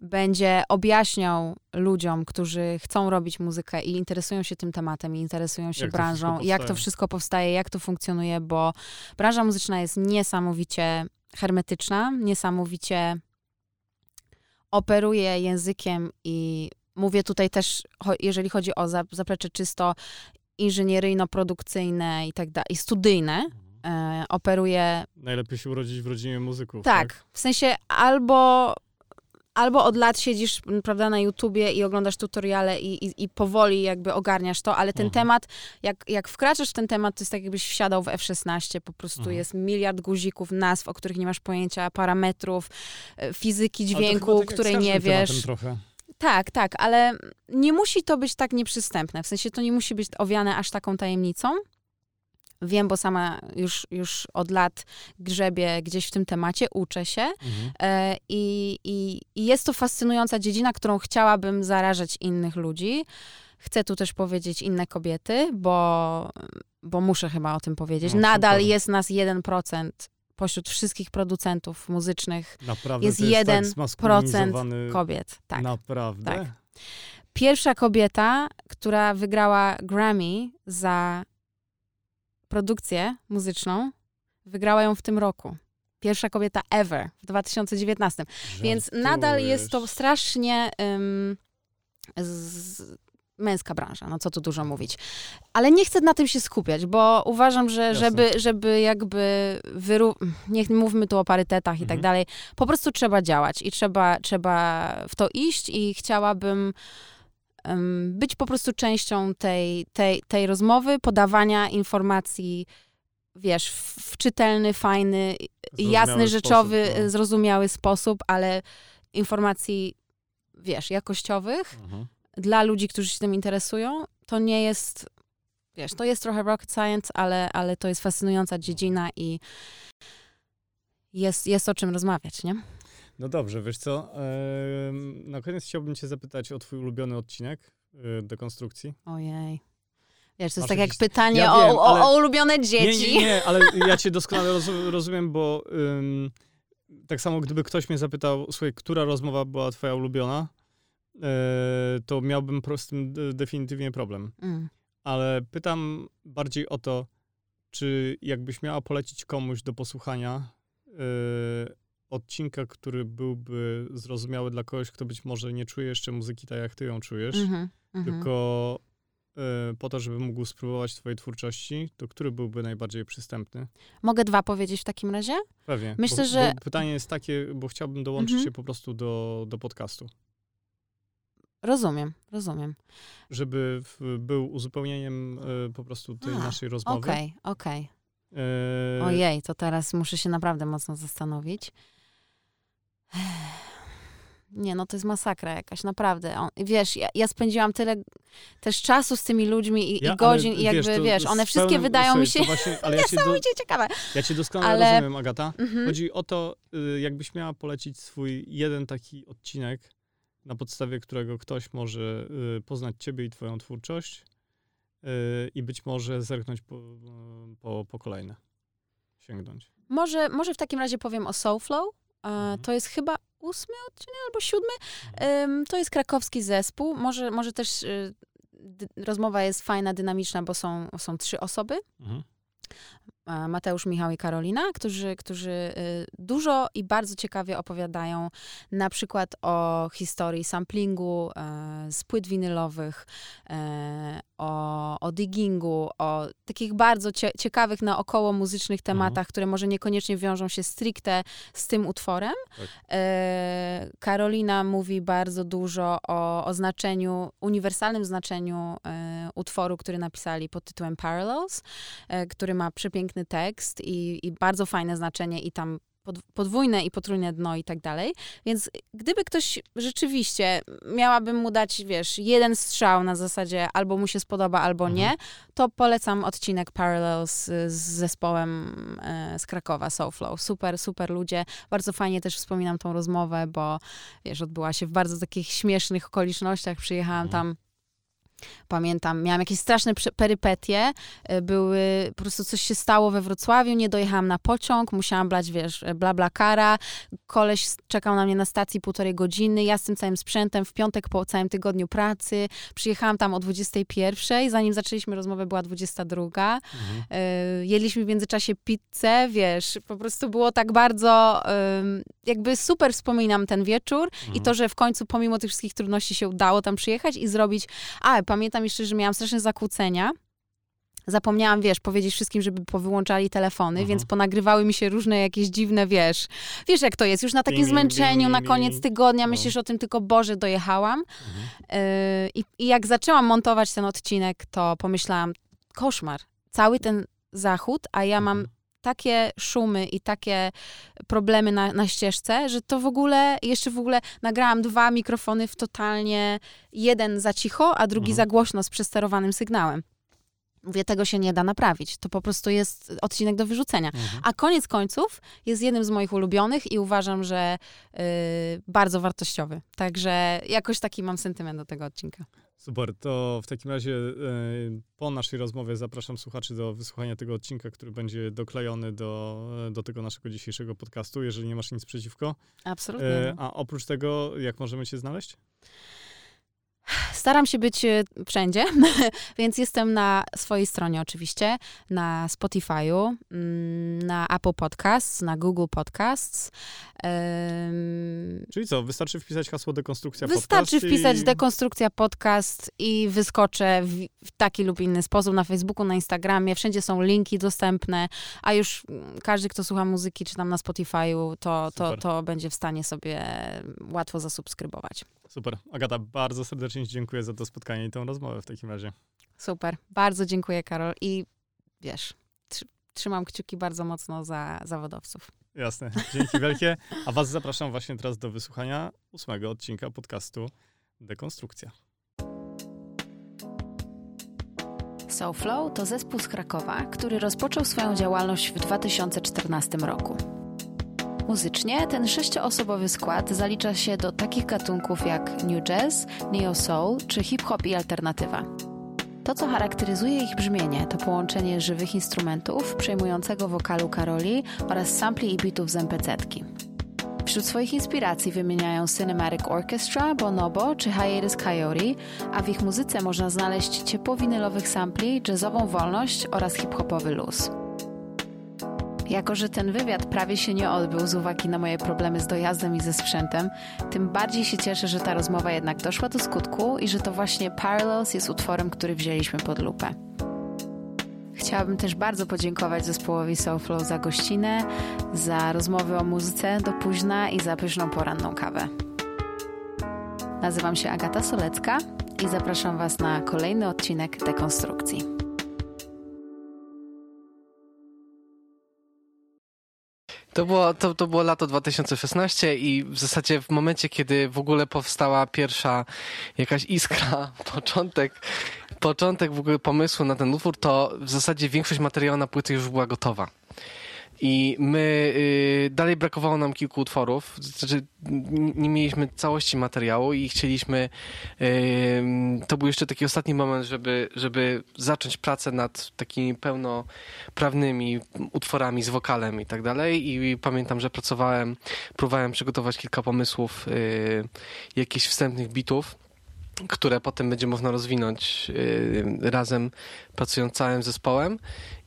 będzie objaśniał ludziom, którzy chcą robić muzykę i interesują się tym tematem, i interesują się Jak to branżą, wszystko jak to wszystko powstaje, jak to funkcjonuje, bo branża muzyczna jest niesamowicie hermetyczna, niesamowicie operuje językiem i mówię tutaj też, jeżeli chodzi o za- zaplecze czysto inżynieryjno-produkcyjne i tak dalej, i studyjne, e, operuje Najlepiej się urodzić w rodzinie muzyków. tak, w sensie albo, albo od lat siedzisz, prawda, na YouTubie i oglądasz tutoriale i, i, i powoli jakby ogarniasz to, ale ten Mhm. temat, jak, jak wkraczasz w ten temat, to jest tak jakbyś wsiadał w F-16, po prostu Mhm. jest miliard guzików, nazw, o których nie masz pojęcia, parametrów, e, fizyki dźwięku, tak której nie wiesz. Trochę. Tak, tak, ale nie musi to być tak nieprzystępne. W sensie to nie musi być owiane aż taką tajemnicą. Wiem, bo sama już, już od lat grzebię gdzieś w tym temacie, uczę się. Mhm. E, I, i, I jest to fascynująca dziedzina, którą chciałabym zarażać innych ludzi. Chcę tu też powiedzieć inne kobiety, bo, bo muszę chyba o tym powiedzieć. No, Nadal super. jest nas 1% pośród wszystkich producentów muzycznych Naprawdę Jest jest jeden tak zmaskulinizowany... kobiet. Tak. Naprawdę? tak. Pierwsza kobieta, która wygrała Grammy za produkcję muzyczną, wygrała ją w tym roku. Pierwsza kobieta ever w 2019. Więc nadal jest to Żartujesz. strasznie z, męska branża, no co tu dużo mówić. Ale nie chcę na tym się skupiać, bo uważam, że Jasne. żeby, żeby jakby niech mówmy tu o parytetach i tak Mhm. dalej, po prostu trzeba działać i trzeba, trzeba w to iść i chciałabym ym, być po prostu częścią tej, tej, tej rozmowy, podawania informacji, wiesz, w, czytelny, fajny, Zrozumiały jasny, sposób, rzeczowy, no. zrozumiały sposób, ale informacji, wiesz, jakościowych Mhm. dla ludzi, którzy się tym interesują, to nie jest, wiesz, to jest trochę rocket science, ale, ale to jest fascynująca dziedzina i jest, jest o czym rozmawiać, nie? No dobrze, wiesz co, na koniec chciałbym cię zapytać o twój ulubiony odcinek y, dekonstrukcji. Ojej. Wiesz, to jest Masz tak jak pytanie Ja o, wiem, ale- o ulubione Nie, dzieci. nie, nie, <laughs> ale ja cię doskonale roz, rozumiem, bo ym, tak samo gdyby ktoś mnie zapytał, słuchaj, która rozmowa była twoja ulubiona, y, to miałbym po prostu d- definitywnie problem. Mm. Ale pytam bardziej o to, czy jakbyś miała polecić komuś do posłuchania y, odcinka, który byłby zrozumiały dla kogoś, kto być może nie czuje jeszcze muzyki tak, jak ty ją czujesz, Mhm, mhm. tylko y, po to, żeby mógł spróbować twojej twórczości, to który byłby najbardziej przystępny? Mogę dwa powiedzieć w takim razie? Pewnie. Myślę, bo, że- Bo pytanie jest takie, bo chciałbym dołączyć Mhm. się po prostu do, do podcastu, Rozumiem, rozumiem. żeby w, był uzupełnieniem y, po prostu tej A, naszej rozmowy. Okej, okej. Y, Ojej, to teraz muszę się naprawdę mocno zastanowić. Nie, no to jest masakra jakaś, naprawdę. On, wiesz, ja, ja spędziłam tyle też czasu z tymi ludźmi i, ja- i godzin ale i jakby, to wiesz, z one wszystkie pełnym- wydają mi się Właśnie, ale ja cię, do, niesamowicie ciekawe. ja cię doskonale Ale- rozumiem, Agata. Mhm. Chodzi o to, y, jakbyś miała polecić swój jeden taki odcinek, na podstawie którego ktoś może y, poznać ciebie i twoją twórczość y, i być może zerknąć po, po, po kolejne. Sięgnąć. Może, może w takim razie powiem o Soulflow. Mhm. To jest chyba ósmy odcinek albo siódmy. Em, To jest krakowski zespół. Może, może też y, rozmowa jest fajna, dynamiczna, bo są, są trzy osoby. Mhm. Mateusz, Michał i Karolina, którzy, którzy y, dużo i bardzo ciekawie opowiadają na przykład o historii samplingu e, z płyt winylowych, e, o, o diggingu, o takich bardzo cie, ciekawych naokoło muzycznych tematach, które może niekoniecznie wiążą się stricte z tym utworem. Tak. E, Karolina mówi bardzo dużo o, o znaczeniu, uniwersalnym znaczeniu e, utworu, który napisali pod tytułem Parallels, e, który ma przepiękny tekst i, i bardzo fajne znaczenie i tam podwójne i potrójne dno i tak dalej. Więc gdyby ktoś rzeczywiście miałabym mu dać, wiesz, jeden strzał na zasadzie albo mu się spodoba, albo mhm. nie, to polecam odcinek Parallels z zespołem e, z Krakowa, Soulflow. Super, super ludzie. Bardzo fajnie też wspominam tą rozmowę, bo wiesz, odbyła się w bardzo takich śmiesznych okolicznościach. Przyjechałam mhm. tam Pamiętam, miałam jakieś straszne perypetie, e, były, po prostu coś się stało we Wrocławiu, nie dojechałam na pociąg, musiałam brać, wiesz, e, bla bla kara, koleś czekał na mnie na stacji półtorej godziny, ja z tym całym sprzętem w piątek po całym tygodniu pracy, przyjechałam tam o 21, zanim zaczęliśmy rozmowę była 22, mhm. E, jedliśmy w międzyczasie pizzę, wiesz, po prostu było tak bardzo, jakby super wspominam ten wieczór mhm. i to, że w końcu pomimo tych wszystkich trudności się udało tam przyjechać i zrobić, a pamiętam jeszcze, że miałam straszne zakłócenia. Zapomniałam, wiesz, powiedzieć wszystkim, żeby powyłączali telefony, mhm. więc ponagrywały mi się różne jakieś dziwne, wiesz, wiesz jak to jest, już na takim bing, zmęczeniu, bing, na koniec tygodnia no. myślisz o tym tylko, Boże, dojechałam. Mhm. Yy, i, jak zaczęłam montować ten odcinek, to pomyślałam, koszmar, cały ten zachód, a ja mam mhm takie szumy i takie problemy na, na ścieżce, że to w ogóle, jeszcze w ogóle nagrałam dwa mikrofony w totalnie, jeden za cicho, a drugi mhm. za głośno z przesterowanym sygnałem. Mówię, tego się nie da naprawić. To po prostu jest odcinek do wyrzucenia. Mhm. A koniec końców jest jednym z moich ulubionych i uważam, że yy, bardzo wartościowy. Także jakoś taki mam sentyment do tego odcinka. Super, to w takim razie e, po naszej rozmowie zapraszam słuchaczy do wysłuchania tego odcinka, który będzie doklejony do, do tego naszego dzisiejszego podcastu, jeżeli nie masz nic przeciwko. Absolutnie. E, a oprócz tego, jak możemy cię znaleźć? Staram się być e, wszędzie, <laughs> więc jestem na swojej stronie oczywiście, na Spotify'u, mm, na Apple Podcasts, na Google Podcasts. Czyli co, wystarczy wpisać hasło dekonstrukcja wystarczy podcast? Wystarczy wpisać i... dekonstrukcja podcast i wyskoczę w, w, taki lub inny sposób na Facebooku, na Instagramie, wszędzie są linki dostępne, a już każdy, kto słucha muzyki, czy tam na Spotify'u, to, to, to będzie w stanie sobie łatwo zasubskrybować. Super. Agata, bardzo serdecznie Ci dziękuję za to spotkanie i tę rozmowę w takim razie. Super. Bardzo dziękuję, Karol. I wiesz, trzymam kciuki bardzo mocno za zawodowców. Jasne. Dzięki <laughs> wielkie. A Was zapraszam właśnie teraz do wysłuchania ósmego odcinka podcastu Dekonstrukcja. SoFlow to zespół z Krakowa, który rozpoczął swoją działalność w 2014 roku. Muzycznie ten sześcioosobowy skład zalicza się do takich gatunków jak new jazz, neo soul czy hip-hop i alternatywa. To, co charakteryzuje ich brzmienie, to połączenie żywych instrumentów, przejmującego wokalu Karoli oraz sampli i bitów z MPC-tki. Wśród swoich inspiracji wymieniają Cinematic Orchestra, Bonobo czy Hiatus Coyote, a w ich muzyce można znaleźć ciepło winylowych sampli, jazzową wolność oraz hip-hopowy luz. Jako, że ten wywiad prawie się nie odbył z uwagi na moje problemy z dojazdem i ze sprzętem, tym bardziej się cieszę, że ta rozmowa jednak doszła do skutku i że to właśnie Parallels jest utworem, który wzięliśmy pod lupę. Chciałabym też bardzo podziękować zespołowi Soulflow za gościnę, za rozmowy o muzyce do późna i za pyszną poranną kawę. Nazywam się Agata Solecka i zapraszam Was na kolejny odcinek Dekonstrukcji. To było, to, to było lato 2016 i w zasadzie w momencie, kiedy w ogóle powstała pierwsza jakaś iskra, <laughs> początek, początek w ogóle pomysłu na ten utwór, to w zasadzie większość materiału na płyty już była gotowa. I my y, dalej brakowało nam kilku utworów, znaczy nie mieliśmy całości materiału i chcieliśmy. Y, to był jeszcze taki ostatni moment, żeby, żeby zacząć pracę nad takimi pełnoprawnymi utworami z wokalem i tak dalej. I pamiętam, że pracowałem, próbowałem przygotować kilka pomysłów, y, jakichś wstępnych bitów które potem będzie można rozwinąć y, razem, pracując całym zespołem.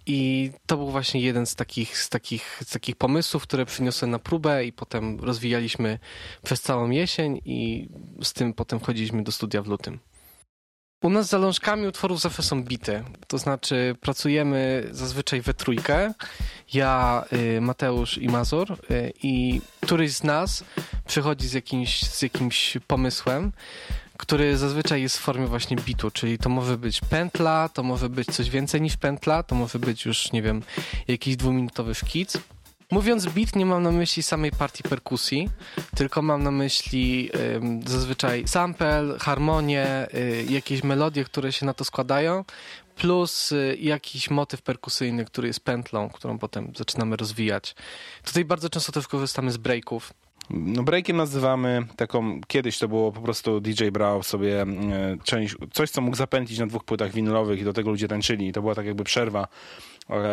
I to był właśnie jeden z takich, z, takich, z takich pomysłów, które przyniosłem na próbę i potem rozwijaliśmy przez całą jesień i z tym potem wchodziliśmy do studia w lutym. U nas zalążkami utworów zawsze są bity, to znaczy pracujemy zazwyczaj we trójkę, ja, y, Mateusz i Mazur y, i któryś z nas przychodzi z jakimś, z jakimś pomysłem, który zazwyczaj jest w formie właśnie bitu, czyli to może być pętla, to może być coś więcej niż pętla, to może być już, nie wiem, jakiś dwuminutowy szkic. Mówiąc beat, nie mam na myśli samej partii perkusji, tylko mam na myśli zazwyczaj sample, harmonię, y, jakieś melodie, które się na to składają, plus y, jakiś motyw perkusyjny, który jest pętlą, którą potem zaczynamy rozwijać. Tutaj bardzo często też korzystamy z breaków. No breakiem nazywamy taką, kiedyś to było po prostu DJ brał sobie e, część, coś co mógł zapętlić na dwóch płytach winylowych i do tego ludzie tańczyli i to była tak jakby przerwa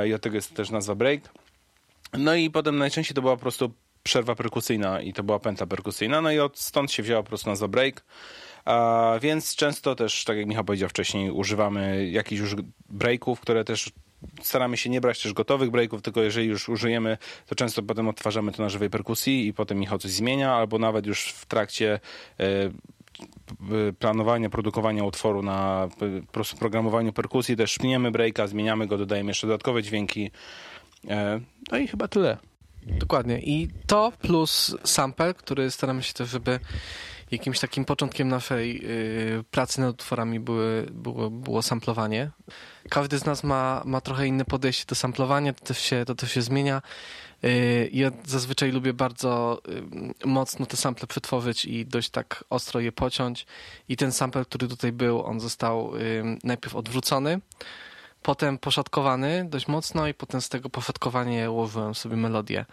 i od tego jest też nazwa break. No i potem najczęściej to była po prostu przerwa perkusyjna i to była pętla perkusyjna, no i od stąd się wzięła po prostu nazwa break. A, więc często też, tak jak Michał powiedział wcześniej, używamy jakichś już breaków, które też staramy się nie brać też gotowych breaków, tylko jeżeli już użyjemy, to często potem odtwarzamy to na żywej perkusji i potem Michał coś zmienia, albo nawet już w trakcie e, planowania, produkowania utworu na programowaniu perkusji też szpniemy breaka, zmieniamy go, dodajemy jeszcze dodatkowe dźwięki. E, no i chyba tyle. Dokładnie. I to plus sample, który staramy się też, żeby jakimś takim początkiem naszej y, pracy nad utworami były, było, było samplowanie. Każdy z nas ma, ma trochę inne podejście do samplowania, to też się, to też się zmienia. Y, ja zazwyczaj lubię bardzo y, mocno te sample przetworzyć i dość tak ostro je pociąć. I ten sample, który tutaj był, on został y, najpierw odwrócony, potem poszatkowany dość mocno i potem z tego poszatkowania ułożyłem sobie melodię.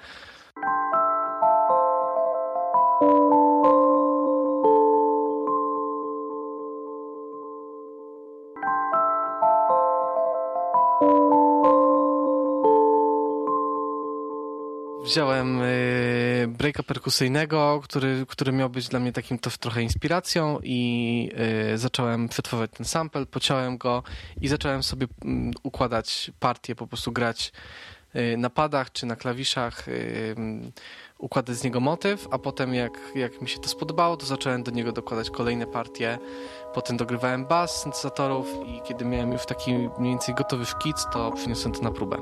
Wziąłem y, breaka perkusyjnego, który, który miał być dla mnie takim to trochę inspiracją i y, zacząłem przetwarzać ten sample, pociąłem go i zacząłem sobie mm, układać partię, po prostu grać y, na padach czy na klawiszach, y, układać z niego motyw, a potem jak, jak mi się to spodobało, to zacząłem do niego dokładać kolejne partie. Potem dogrywałem bas syntezatorów i kiedy miałem już taki mniej więcej gotowy szkic, to przyniosłem to na próbę.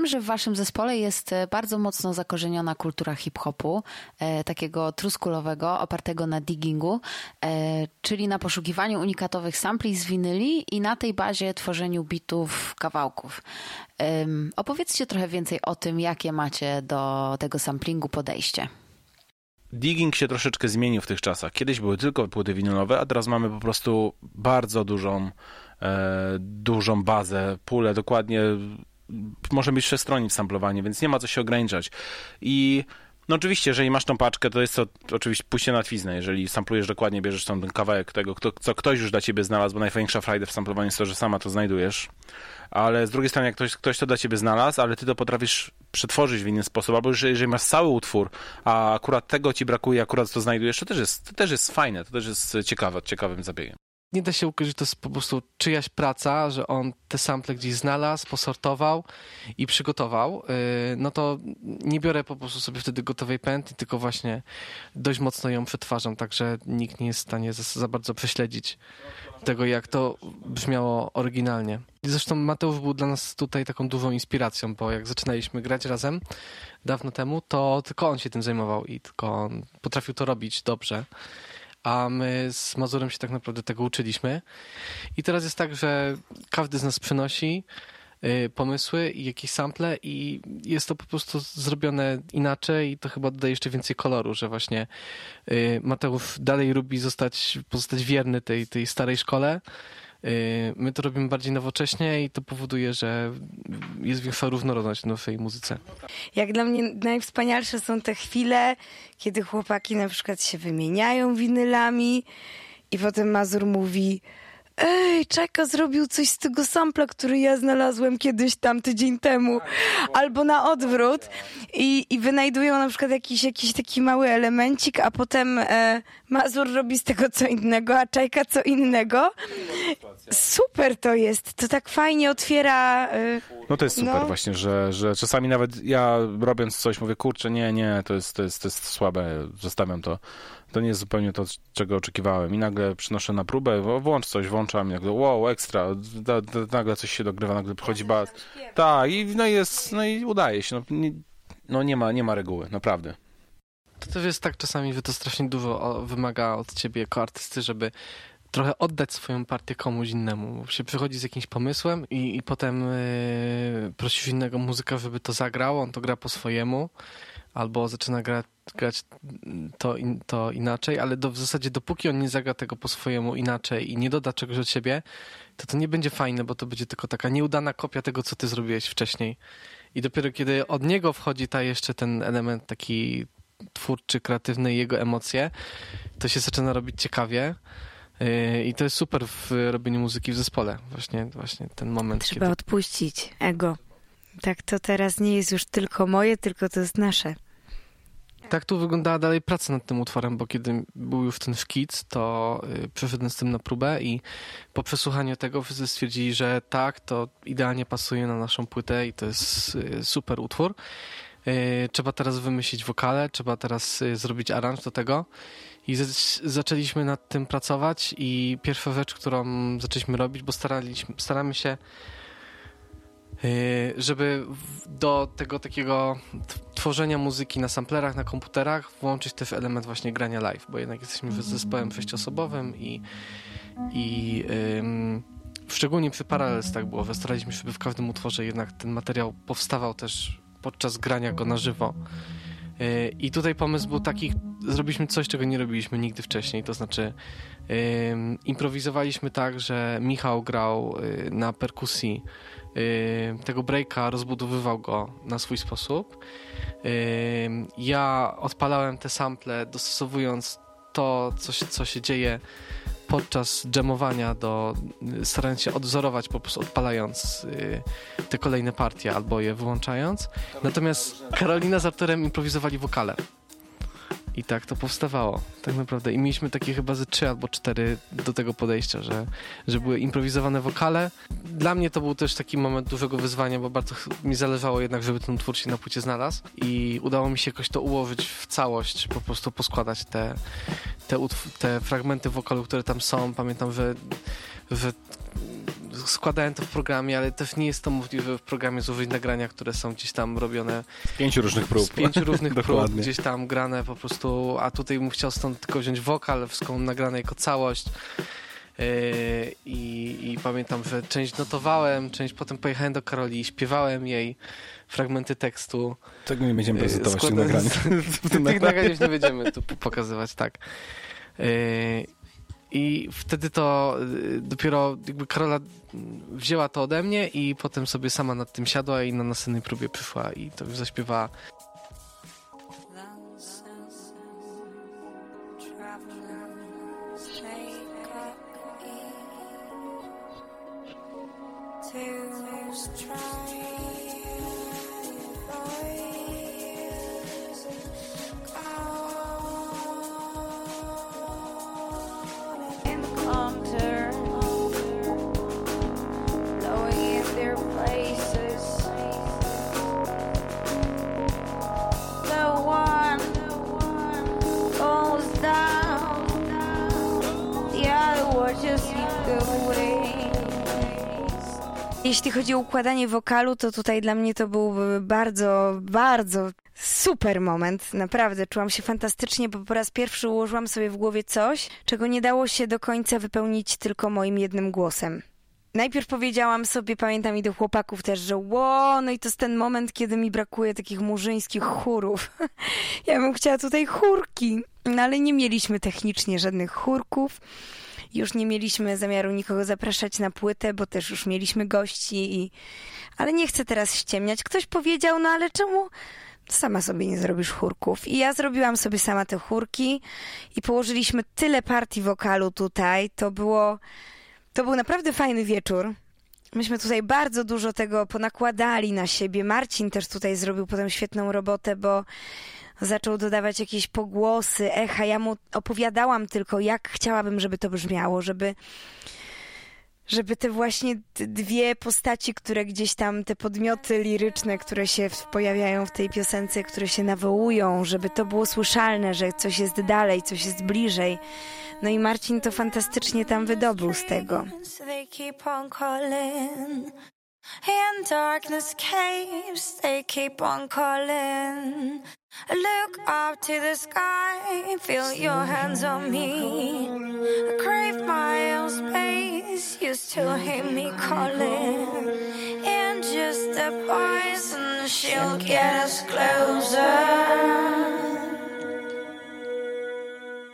Wiem, że w waszym zespole jest e, bardzo mocno zakorzeniona kultura hip-hopu, e, takiego truskulowego, opartego na diggingu, e, czyli na poszukiwaniu unikatowych sampli z winyli i na tej bazie tworzeniu bitów, kawałków. Opowiedzcie trochę więcej o tym, jakie macie do tego samplingu podejście. Digging się troszeczkę zmienił w tych czasach. Kiedyś były tylko płyty winylowe, a teraz mamy po prostu bardzo dużą, e, dużą bazę, pulę, dokładnie może być wszechstronnie w samplowaniu, więc nie ma co się ograniczać. I no oczywiście, jeżeli masz tą paczkę, to jest to oczywiście pójście na twiznę. Jeżeli samplujesz dokładnie, bierzesz tam ten kawałek tego, kto, co ktoś już dla ciebie znalazł, bo najfajniejsza frajda w samplowaniu jest to, że sama to znajdujesz. Ale z drugiej strony, jak ktoś, ktoś to dla ciebie znalazł, ale ty to potrafisz przetworzyć w inny sposób, albo jeżeli masz cały utwór, a akurat tego ci brakuje, akurat to znajdujesz, to też jest, to też jest fajne, to też jest ciekawe, ciekawym zabiegiem nie da się ukryć, że to jest po prostu czyjaś praca, że on te sample gdzieś znalazł, posortował i przygotował, y, no to nie biorę po prostu sobie wtedy gotowej pętli, tylko właśnie dość mocno ją przetwarzam, także nikt nie jest w stanie za, za bardzo prześledzić tego, jak to brzmiało oryginalnie. Zresztą Mateusz był dla nas tutaj taką dużą inspiracją, bo jak zaczynaliśmy grać razem dawno temu, to tylko on się tym zajmował i tylko on potrafił to robić dobrze a my z Mazurem się tak naprawdę tego uczyliśmy. I teraz jest tak, że każdy z nas przynosi y, pomysły i jakieś sample i jest to po prostu zrobione inaczej i to chyba dodaje jeszcze więcej koloru, że właśnie y, Mateusz dalej lubi zostać, pozostać wierny tej, tej starej szkole, my to robimy bardziej nowocześnie i to powoduje, że jest większa różnorodność w naszej muzyce. Jak dla mnie najwspanialsze są te chwile, kiedy chłopaki na przykład się wymieniają winylami i potem Mazur mówi ej, Czeka zrobił coś z tego sampla, który ja znalazłem kiedyś tam tydzień temu, albo na odwrót i, i wynajdują na przykład jakiś, jakiś taki mały elemencik, a potem e, Mazur robi z tego co innego, a Czajka co innego. Super to jest, to tak fajnie otwiera... E, no to jest super no. właśnie, że, że czasami nawet ja robiąc coś mówię, kurczę, nie, nie, to jest, to jest, to jest słabe, zostawiam to to nie jest zupełnie to, czego oczekiwałem. I nagle przynoszę na próbę, włącz coś, włączam, jak wow, ekstra, da, da, nagle coś się dogrywa, nagle przychodzi bas. Tak, i no jest, no i udaje się. No nie, no nie ma, nie ma reguły, naprawdę. To też jest tak czasami, że to strasznie dużo wymaga od ciebie jako artysty, żeby trochę oddać swoją partię komuś innemu. Się przychodzi z jakimś pomysłem i, i potem yy, prosisz innego muzyka, żeby to zagrał, on to gra po swojemu, albo zaczyna grać, grać to, in, to inaczej, ale do, w zasadzie dopóki on nie zagra tego po swojemu inaczej i nie doda czegoś od siebie, to to nie będzie fajne, bo to będzie tylko taka nieudana kopia tego, co ty zrobiłeś wcześniej. I dopiero kiedy od niego wchodzi ta jeszcze ten element taki twórczy, kreatywny, jego emocje, to się zaczyna robić ciekawie. Yy, I to jest super w robieniu muzyki w zespole. Właśnie, właśnie ten moment. Trzeba kiedy... odpuścić ego. Tak to teraz nie jest już tylko moje, tylko to jest nasze. Tak tu wyglądała dalej praca nad tym utworem, bo kiedy był już ten szkic, to yy, przeszedłem z tym na próbę i po przesłuchaniu tego wszyscy stwierdzili, że tak, to idealnie pasuje na naszą płytę i to jest yy, super utwór. Trzeba teraz wymyślić wokale, trzeba teraz zrobić aranż do tego. I zaczęliśmy nad tym pracować i pierwsza rzecz, którą zaczęliśmy robić, bo staraliśmy, staramy się y, żeby do tego takiego tworzenia muzyki na samplerach, na komputerach włączyć też element właśnie grania live, bo jednak jesteśmy zespołem sześciosobowym i, i ym, szczególnie przy Parallels tak było, staraliśmy się, żeby w każdym utworze jednak ten materiał powstawał też podczas grania go na żywo. I tutaj pomysł był taki, zrobiliśmy coś, czego nie robiliśmy nigdy wcześniej, to znaczy improwizowaliśmy tak, że Michał grał y, na perkusji y, tego breaka, rozbudowywał go na swój sposób. Y, ja odpalałem te sample, dostosowując to, co się, co się dzieje podczas jamowania do, starając się odwzorować, po prostu odpalając y, te kolejne partie albo je wyłączając. Natomiast Karolina z Arturem improwizowali wokale. I tak to powstawało, tak naprawdę. I mieliśmy takie chyba ze trzy albo cztery do tego podejścia, że, że były improwizowane wokale. Dla mnie to był też taki moment dużego wyzwania, bo bardzo mi zależało jednak, żeby ten twór się na płycie znalazł i udało mi się jakoś to ułożyć w całość, po prostu poskładać te, te, te fragmenty wokalu, które tam są. Pamiętam, że, że składałem to w programie, ale też nie jest to możliwe w programie złożyć nagrania, które są gdzieś tam robione. Z pięciu różnych prób. Z pięciu różnych <laughs> prób, gdzieś tam grane po prostu, a tutaj bym chciał stąd tylko wziąć wokal, wszystko nagrane jako całość. Yy, I, I, pamiętam, że część notowałem, część potem pojechałem do Karoli i śpiewałem jej fragmenty tekstu. Tego nie będziemy prezentować Składa... <laughs> w tym nagraniu. Tych nagrań już nie będziemy tu pokazywać, tak. Yy, i wtedy to y, dopiero jakby Karola wzięła to ode mnie i potem sobie sama nad tym siadła i na następnej próbie przyszła i to już zaśpiewała. Jeśli chodzi o układanie wokalu, to tutaj dla mnie to był bardzo, bardzo super moment. Naprawdę czułam się fantastycznie, bo po raz pierwszy ułożyłam sobie w głowie coś, czego nie dało się do końca wypełnić tylko moim jednym głosem. Najpierw powiedziałam sobie, pamiętam i do chłopaków też, że ło, no i to jest ten moment, kiedy mi brakuje takich murzyńskich chórów. <laughs> ja bym chciała tutaj chórki, no ale nie mieliśmy technicznie żadnych chórków. Już nie mieliśmy zamiaru nikogo zapraszać na płytę, bo też już mieliśmy gości i... Ale nie chcę teraz ściemniać. Ktoś powiedział, no ale czemu sama sobie nie zrobisz chórków? I ja zrobiłam sobie sama te chórki i położyliśmy tyle partii wokalu tutaj. To było... To był naprawdę fajny wieczór. Myśmy tutaj bardzo dużo tego ponakładali na siebie. Marcin też tutaj zrobił potem świetną robotę, bo zaczął dodawać jakieś pogłosy, echa. Ja mu opowiadałam tylko, jak chciałabym, żeby to brzmiało, żeby żeby te właśnie dwie postaci, które gdzieś tam, te podmioty liryczne, które się pojawiają w tej piosence, które się nawołują, żeby to było słyszalne, że coś jest dalej, coś jest bliżej. No i Marcin to fantastycznie tam wydobył z tego. In darkness caves, they keep on calling. Look up to the sky, feel your hands on me. I crave my own space, you still hear me calling. Just poison, she'll get us closer.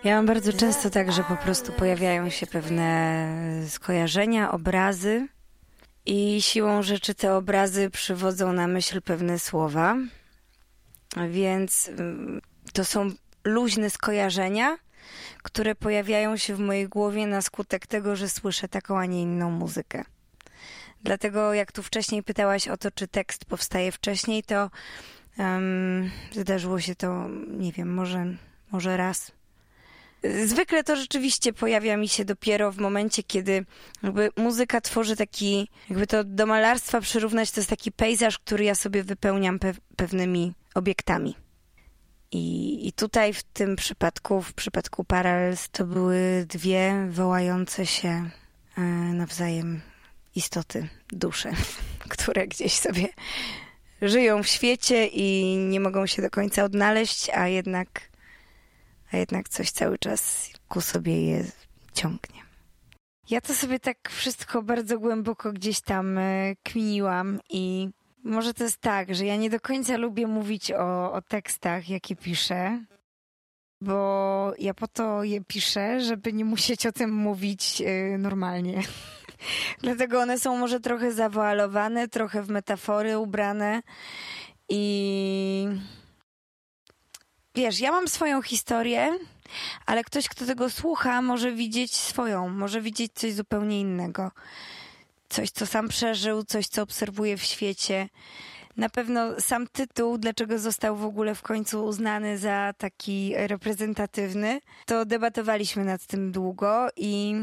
Ja mam bardzo często tak, że po prostu pojawiają się pewne skojarzenia, obrazy i siłą rzeczy te obrazy przywodzą na myśl pewne słowa. Więc mm, to są luźne skojarzenia, które pojawiają się w mojej głowie na skutek tego, że słyszę taką, a nie inną muzykę. Dlatego, jak tu wcześniej pytałaś o to, czy tekst powstaje wcześniej, to um, zdarzyło się to, nie wiem, może, może raz Zwykle to rzeczywiście pojawia mi się dopiero w momencie, kiedy jakby muzyka tworzy taki, jakby to do malarstwa przyrównać, to jest taki pejzaż, który ja sobie wypełniam pe pewnymi obiektami. I, I tutaj w tym przypadku, w przypadku Parallels, to były dwie wołające się e, nawzajem istoty, dusze, <laughs> które gdzieś sobie żyją w świecie i nie mogą się do końca odnaleźć, a jednak a jednak coś cały czas ku sobie je ciągnie. Ja to sobie tak wszystko bardzo głęboko gdzieś tam e, kminiłam i może to jest tak, że ja nie do końca lubię mówić o, o tekstach, jakie piszę, bo ja po to je piszę, żeby nie musieć o tym mówić yy, normalnie. <laughs> Dlatego one są może trochę zawoalowane, trochę w metafory ubrane i wiesz, ja mam swoją historię, ale ktoś, kto tego słucha, może widzieć swoją, może widzieć coś zupełnie innego. Coś, co sam przeżył, coś, co obserwuje w świecie. Na pewno sam tytuł, dlaczego został w ogóle w końcu uznany za taki reprezentatywny, to debatowaliśmy nad tym długo i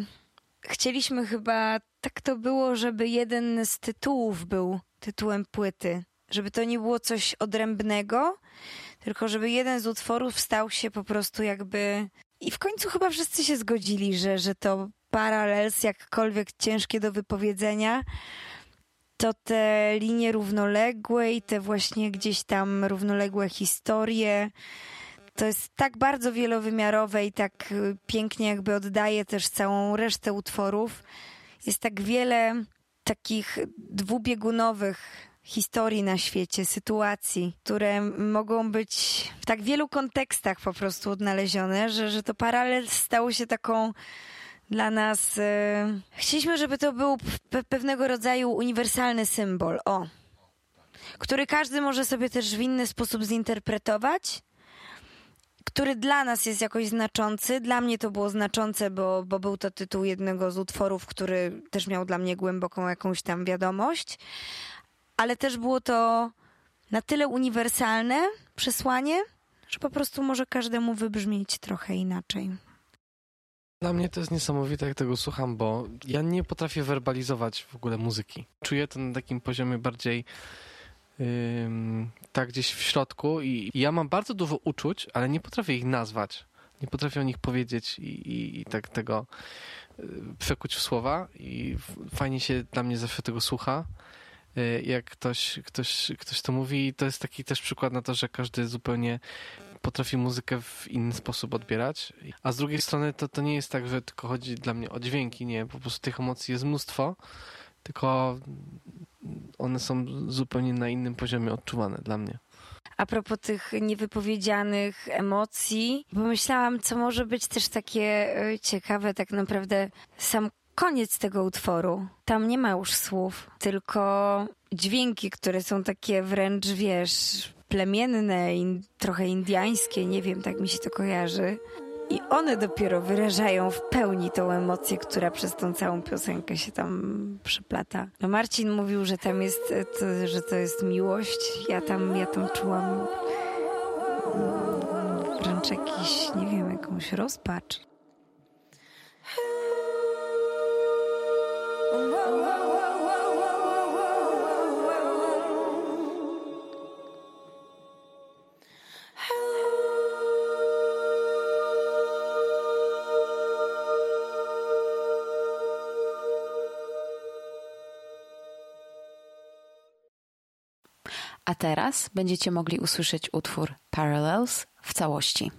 chcieliśmy chyba, tak to było, żeby jeden z tytułów był tytułem płyty. Żeby to nie było coś odrębnego, tylko żeby jeden z utworów stał się po prostu jakby. I w końcu chyba wszyscy się zgodzili, że, że to paralels, jakkolwiek ciężkie do wypowiedzenia, to te linie równoległe i te właśnie gdzieś tam równoległe historie. To jest tak bardzo wielowymiarowe i tak y, pięknie jakby oddaje też całą resztę utworów. Jest tak wiele takich dwubiegunowych historii na świecie, sytuacji, które mogą być w tak wielu kontekstach po prostu odnalezione, że, że to paralel stało się taką dla nas. E, chcieliśmy, żeby to był pe pewnego rodzaju uniwersalny symbol. O. Który każdy może sobie też w inny sposób zinterpretować który dla nas jest jakoś znaczący. Dla mnie to było znaczące, bo, bo był to tytuł jednego z utworów, który też miał dla mnie głęboką jakąś tam wiadomość ale też było to na tyle uniwersalne przesłanie, że po prostu może każdemu wybrzmieć trochę inaczej. Dla mnie to jest niesamowite, jak tego słucham, bo ja nie potrafię werbalizować w ogóle muzyki. Czuję to na takim poziomie bardziej yy, tak gdzieś w środku i, ja mam bardzo dużo uczuć, ale nie potrafię ich nazwać. Nie potrafię o nich powiedzieć i, i, i tak tego yy, przekuć w słowa i fajnie się dla mnie zawsze tego słucha. Y, jak ktoś, ktoś, ktoś to mówi. To jest taki też przykład na to, że każdy zupełnie potrafi muzykę w inny sposób odbierać. A z drugiej strony to, to nie jest tak, że tylko chodzi dla mnie o dźwięki, nie. Po prostu tych emocji jest mnóstwo, tylko one są zupełnie na innym poziomie odczuwane dla mnie. A propos tych niewypowiedzianych emocji, pomyślałam, co może być też takie y, ciekawe, tak naprawdę sam koniec tego utworu. Tam nie ma już słów, tylko dźwięki, które są takie wręcz, wiesz, plemienne, in, trochę indiańskie, nie wiem, tak mi się to kojarzy. I one dopiero wyrażają w pełni tą emocję, która przez tą całą piosenkę się tam przyplata. No Marcin mówił, że tam jest, to, że to jest miłość. Ja tam, ja tam czułam mm, wręcz jakiś, nie wiem, jakąś rozpacz. A teraz będziecie mogli usłyszeć utwór Parallels w całości.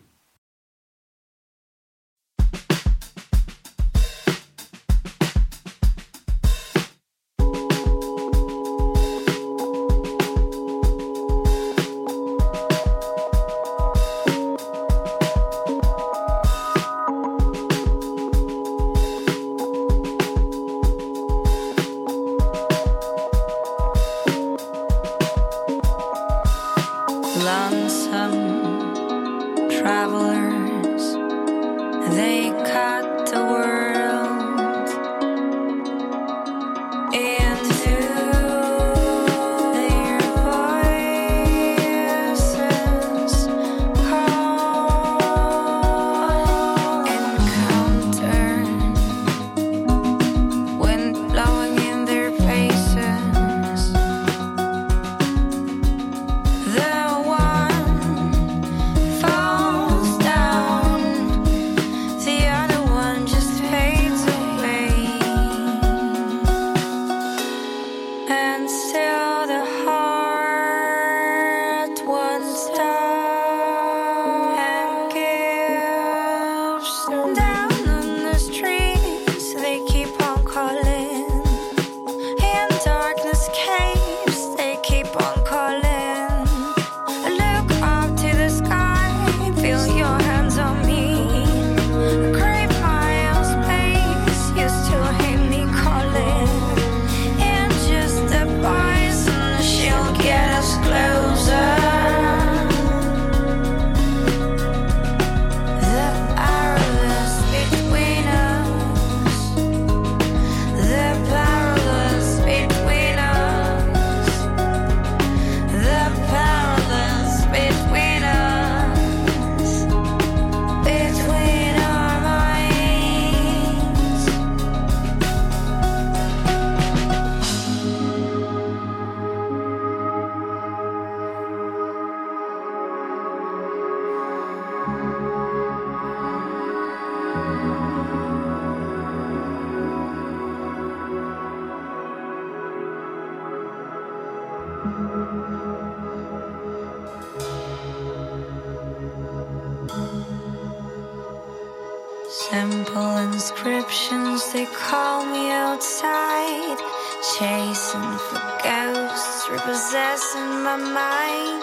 Chasing for ghosts, repossessing my mind.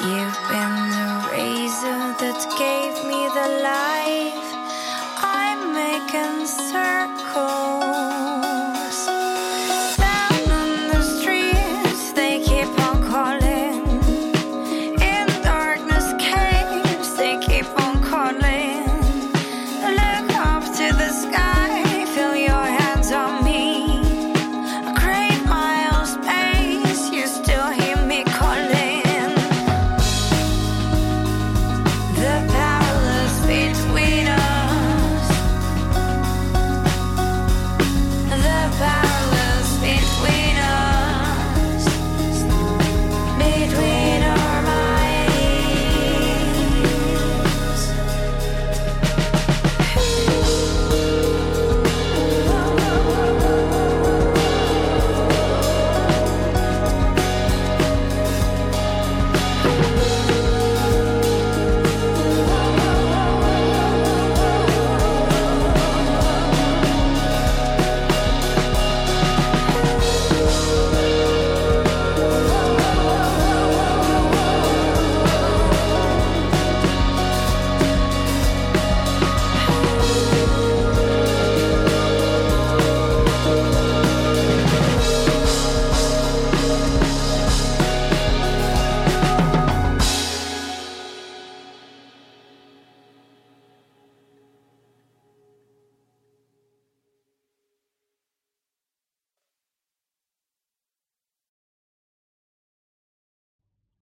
You've been the razor that gave me the life. I'm making circles.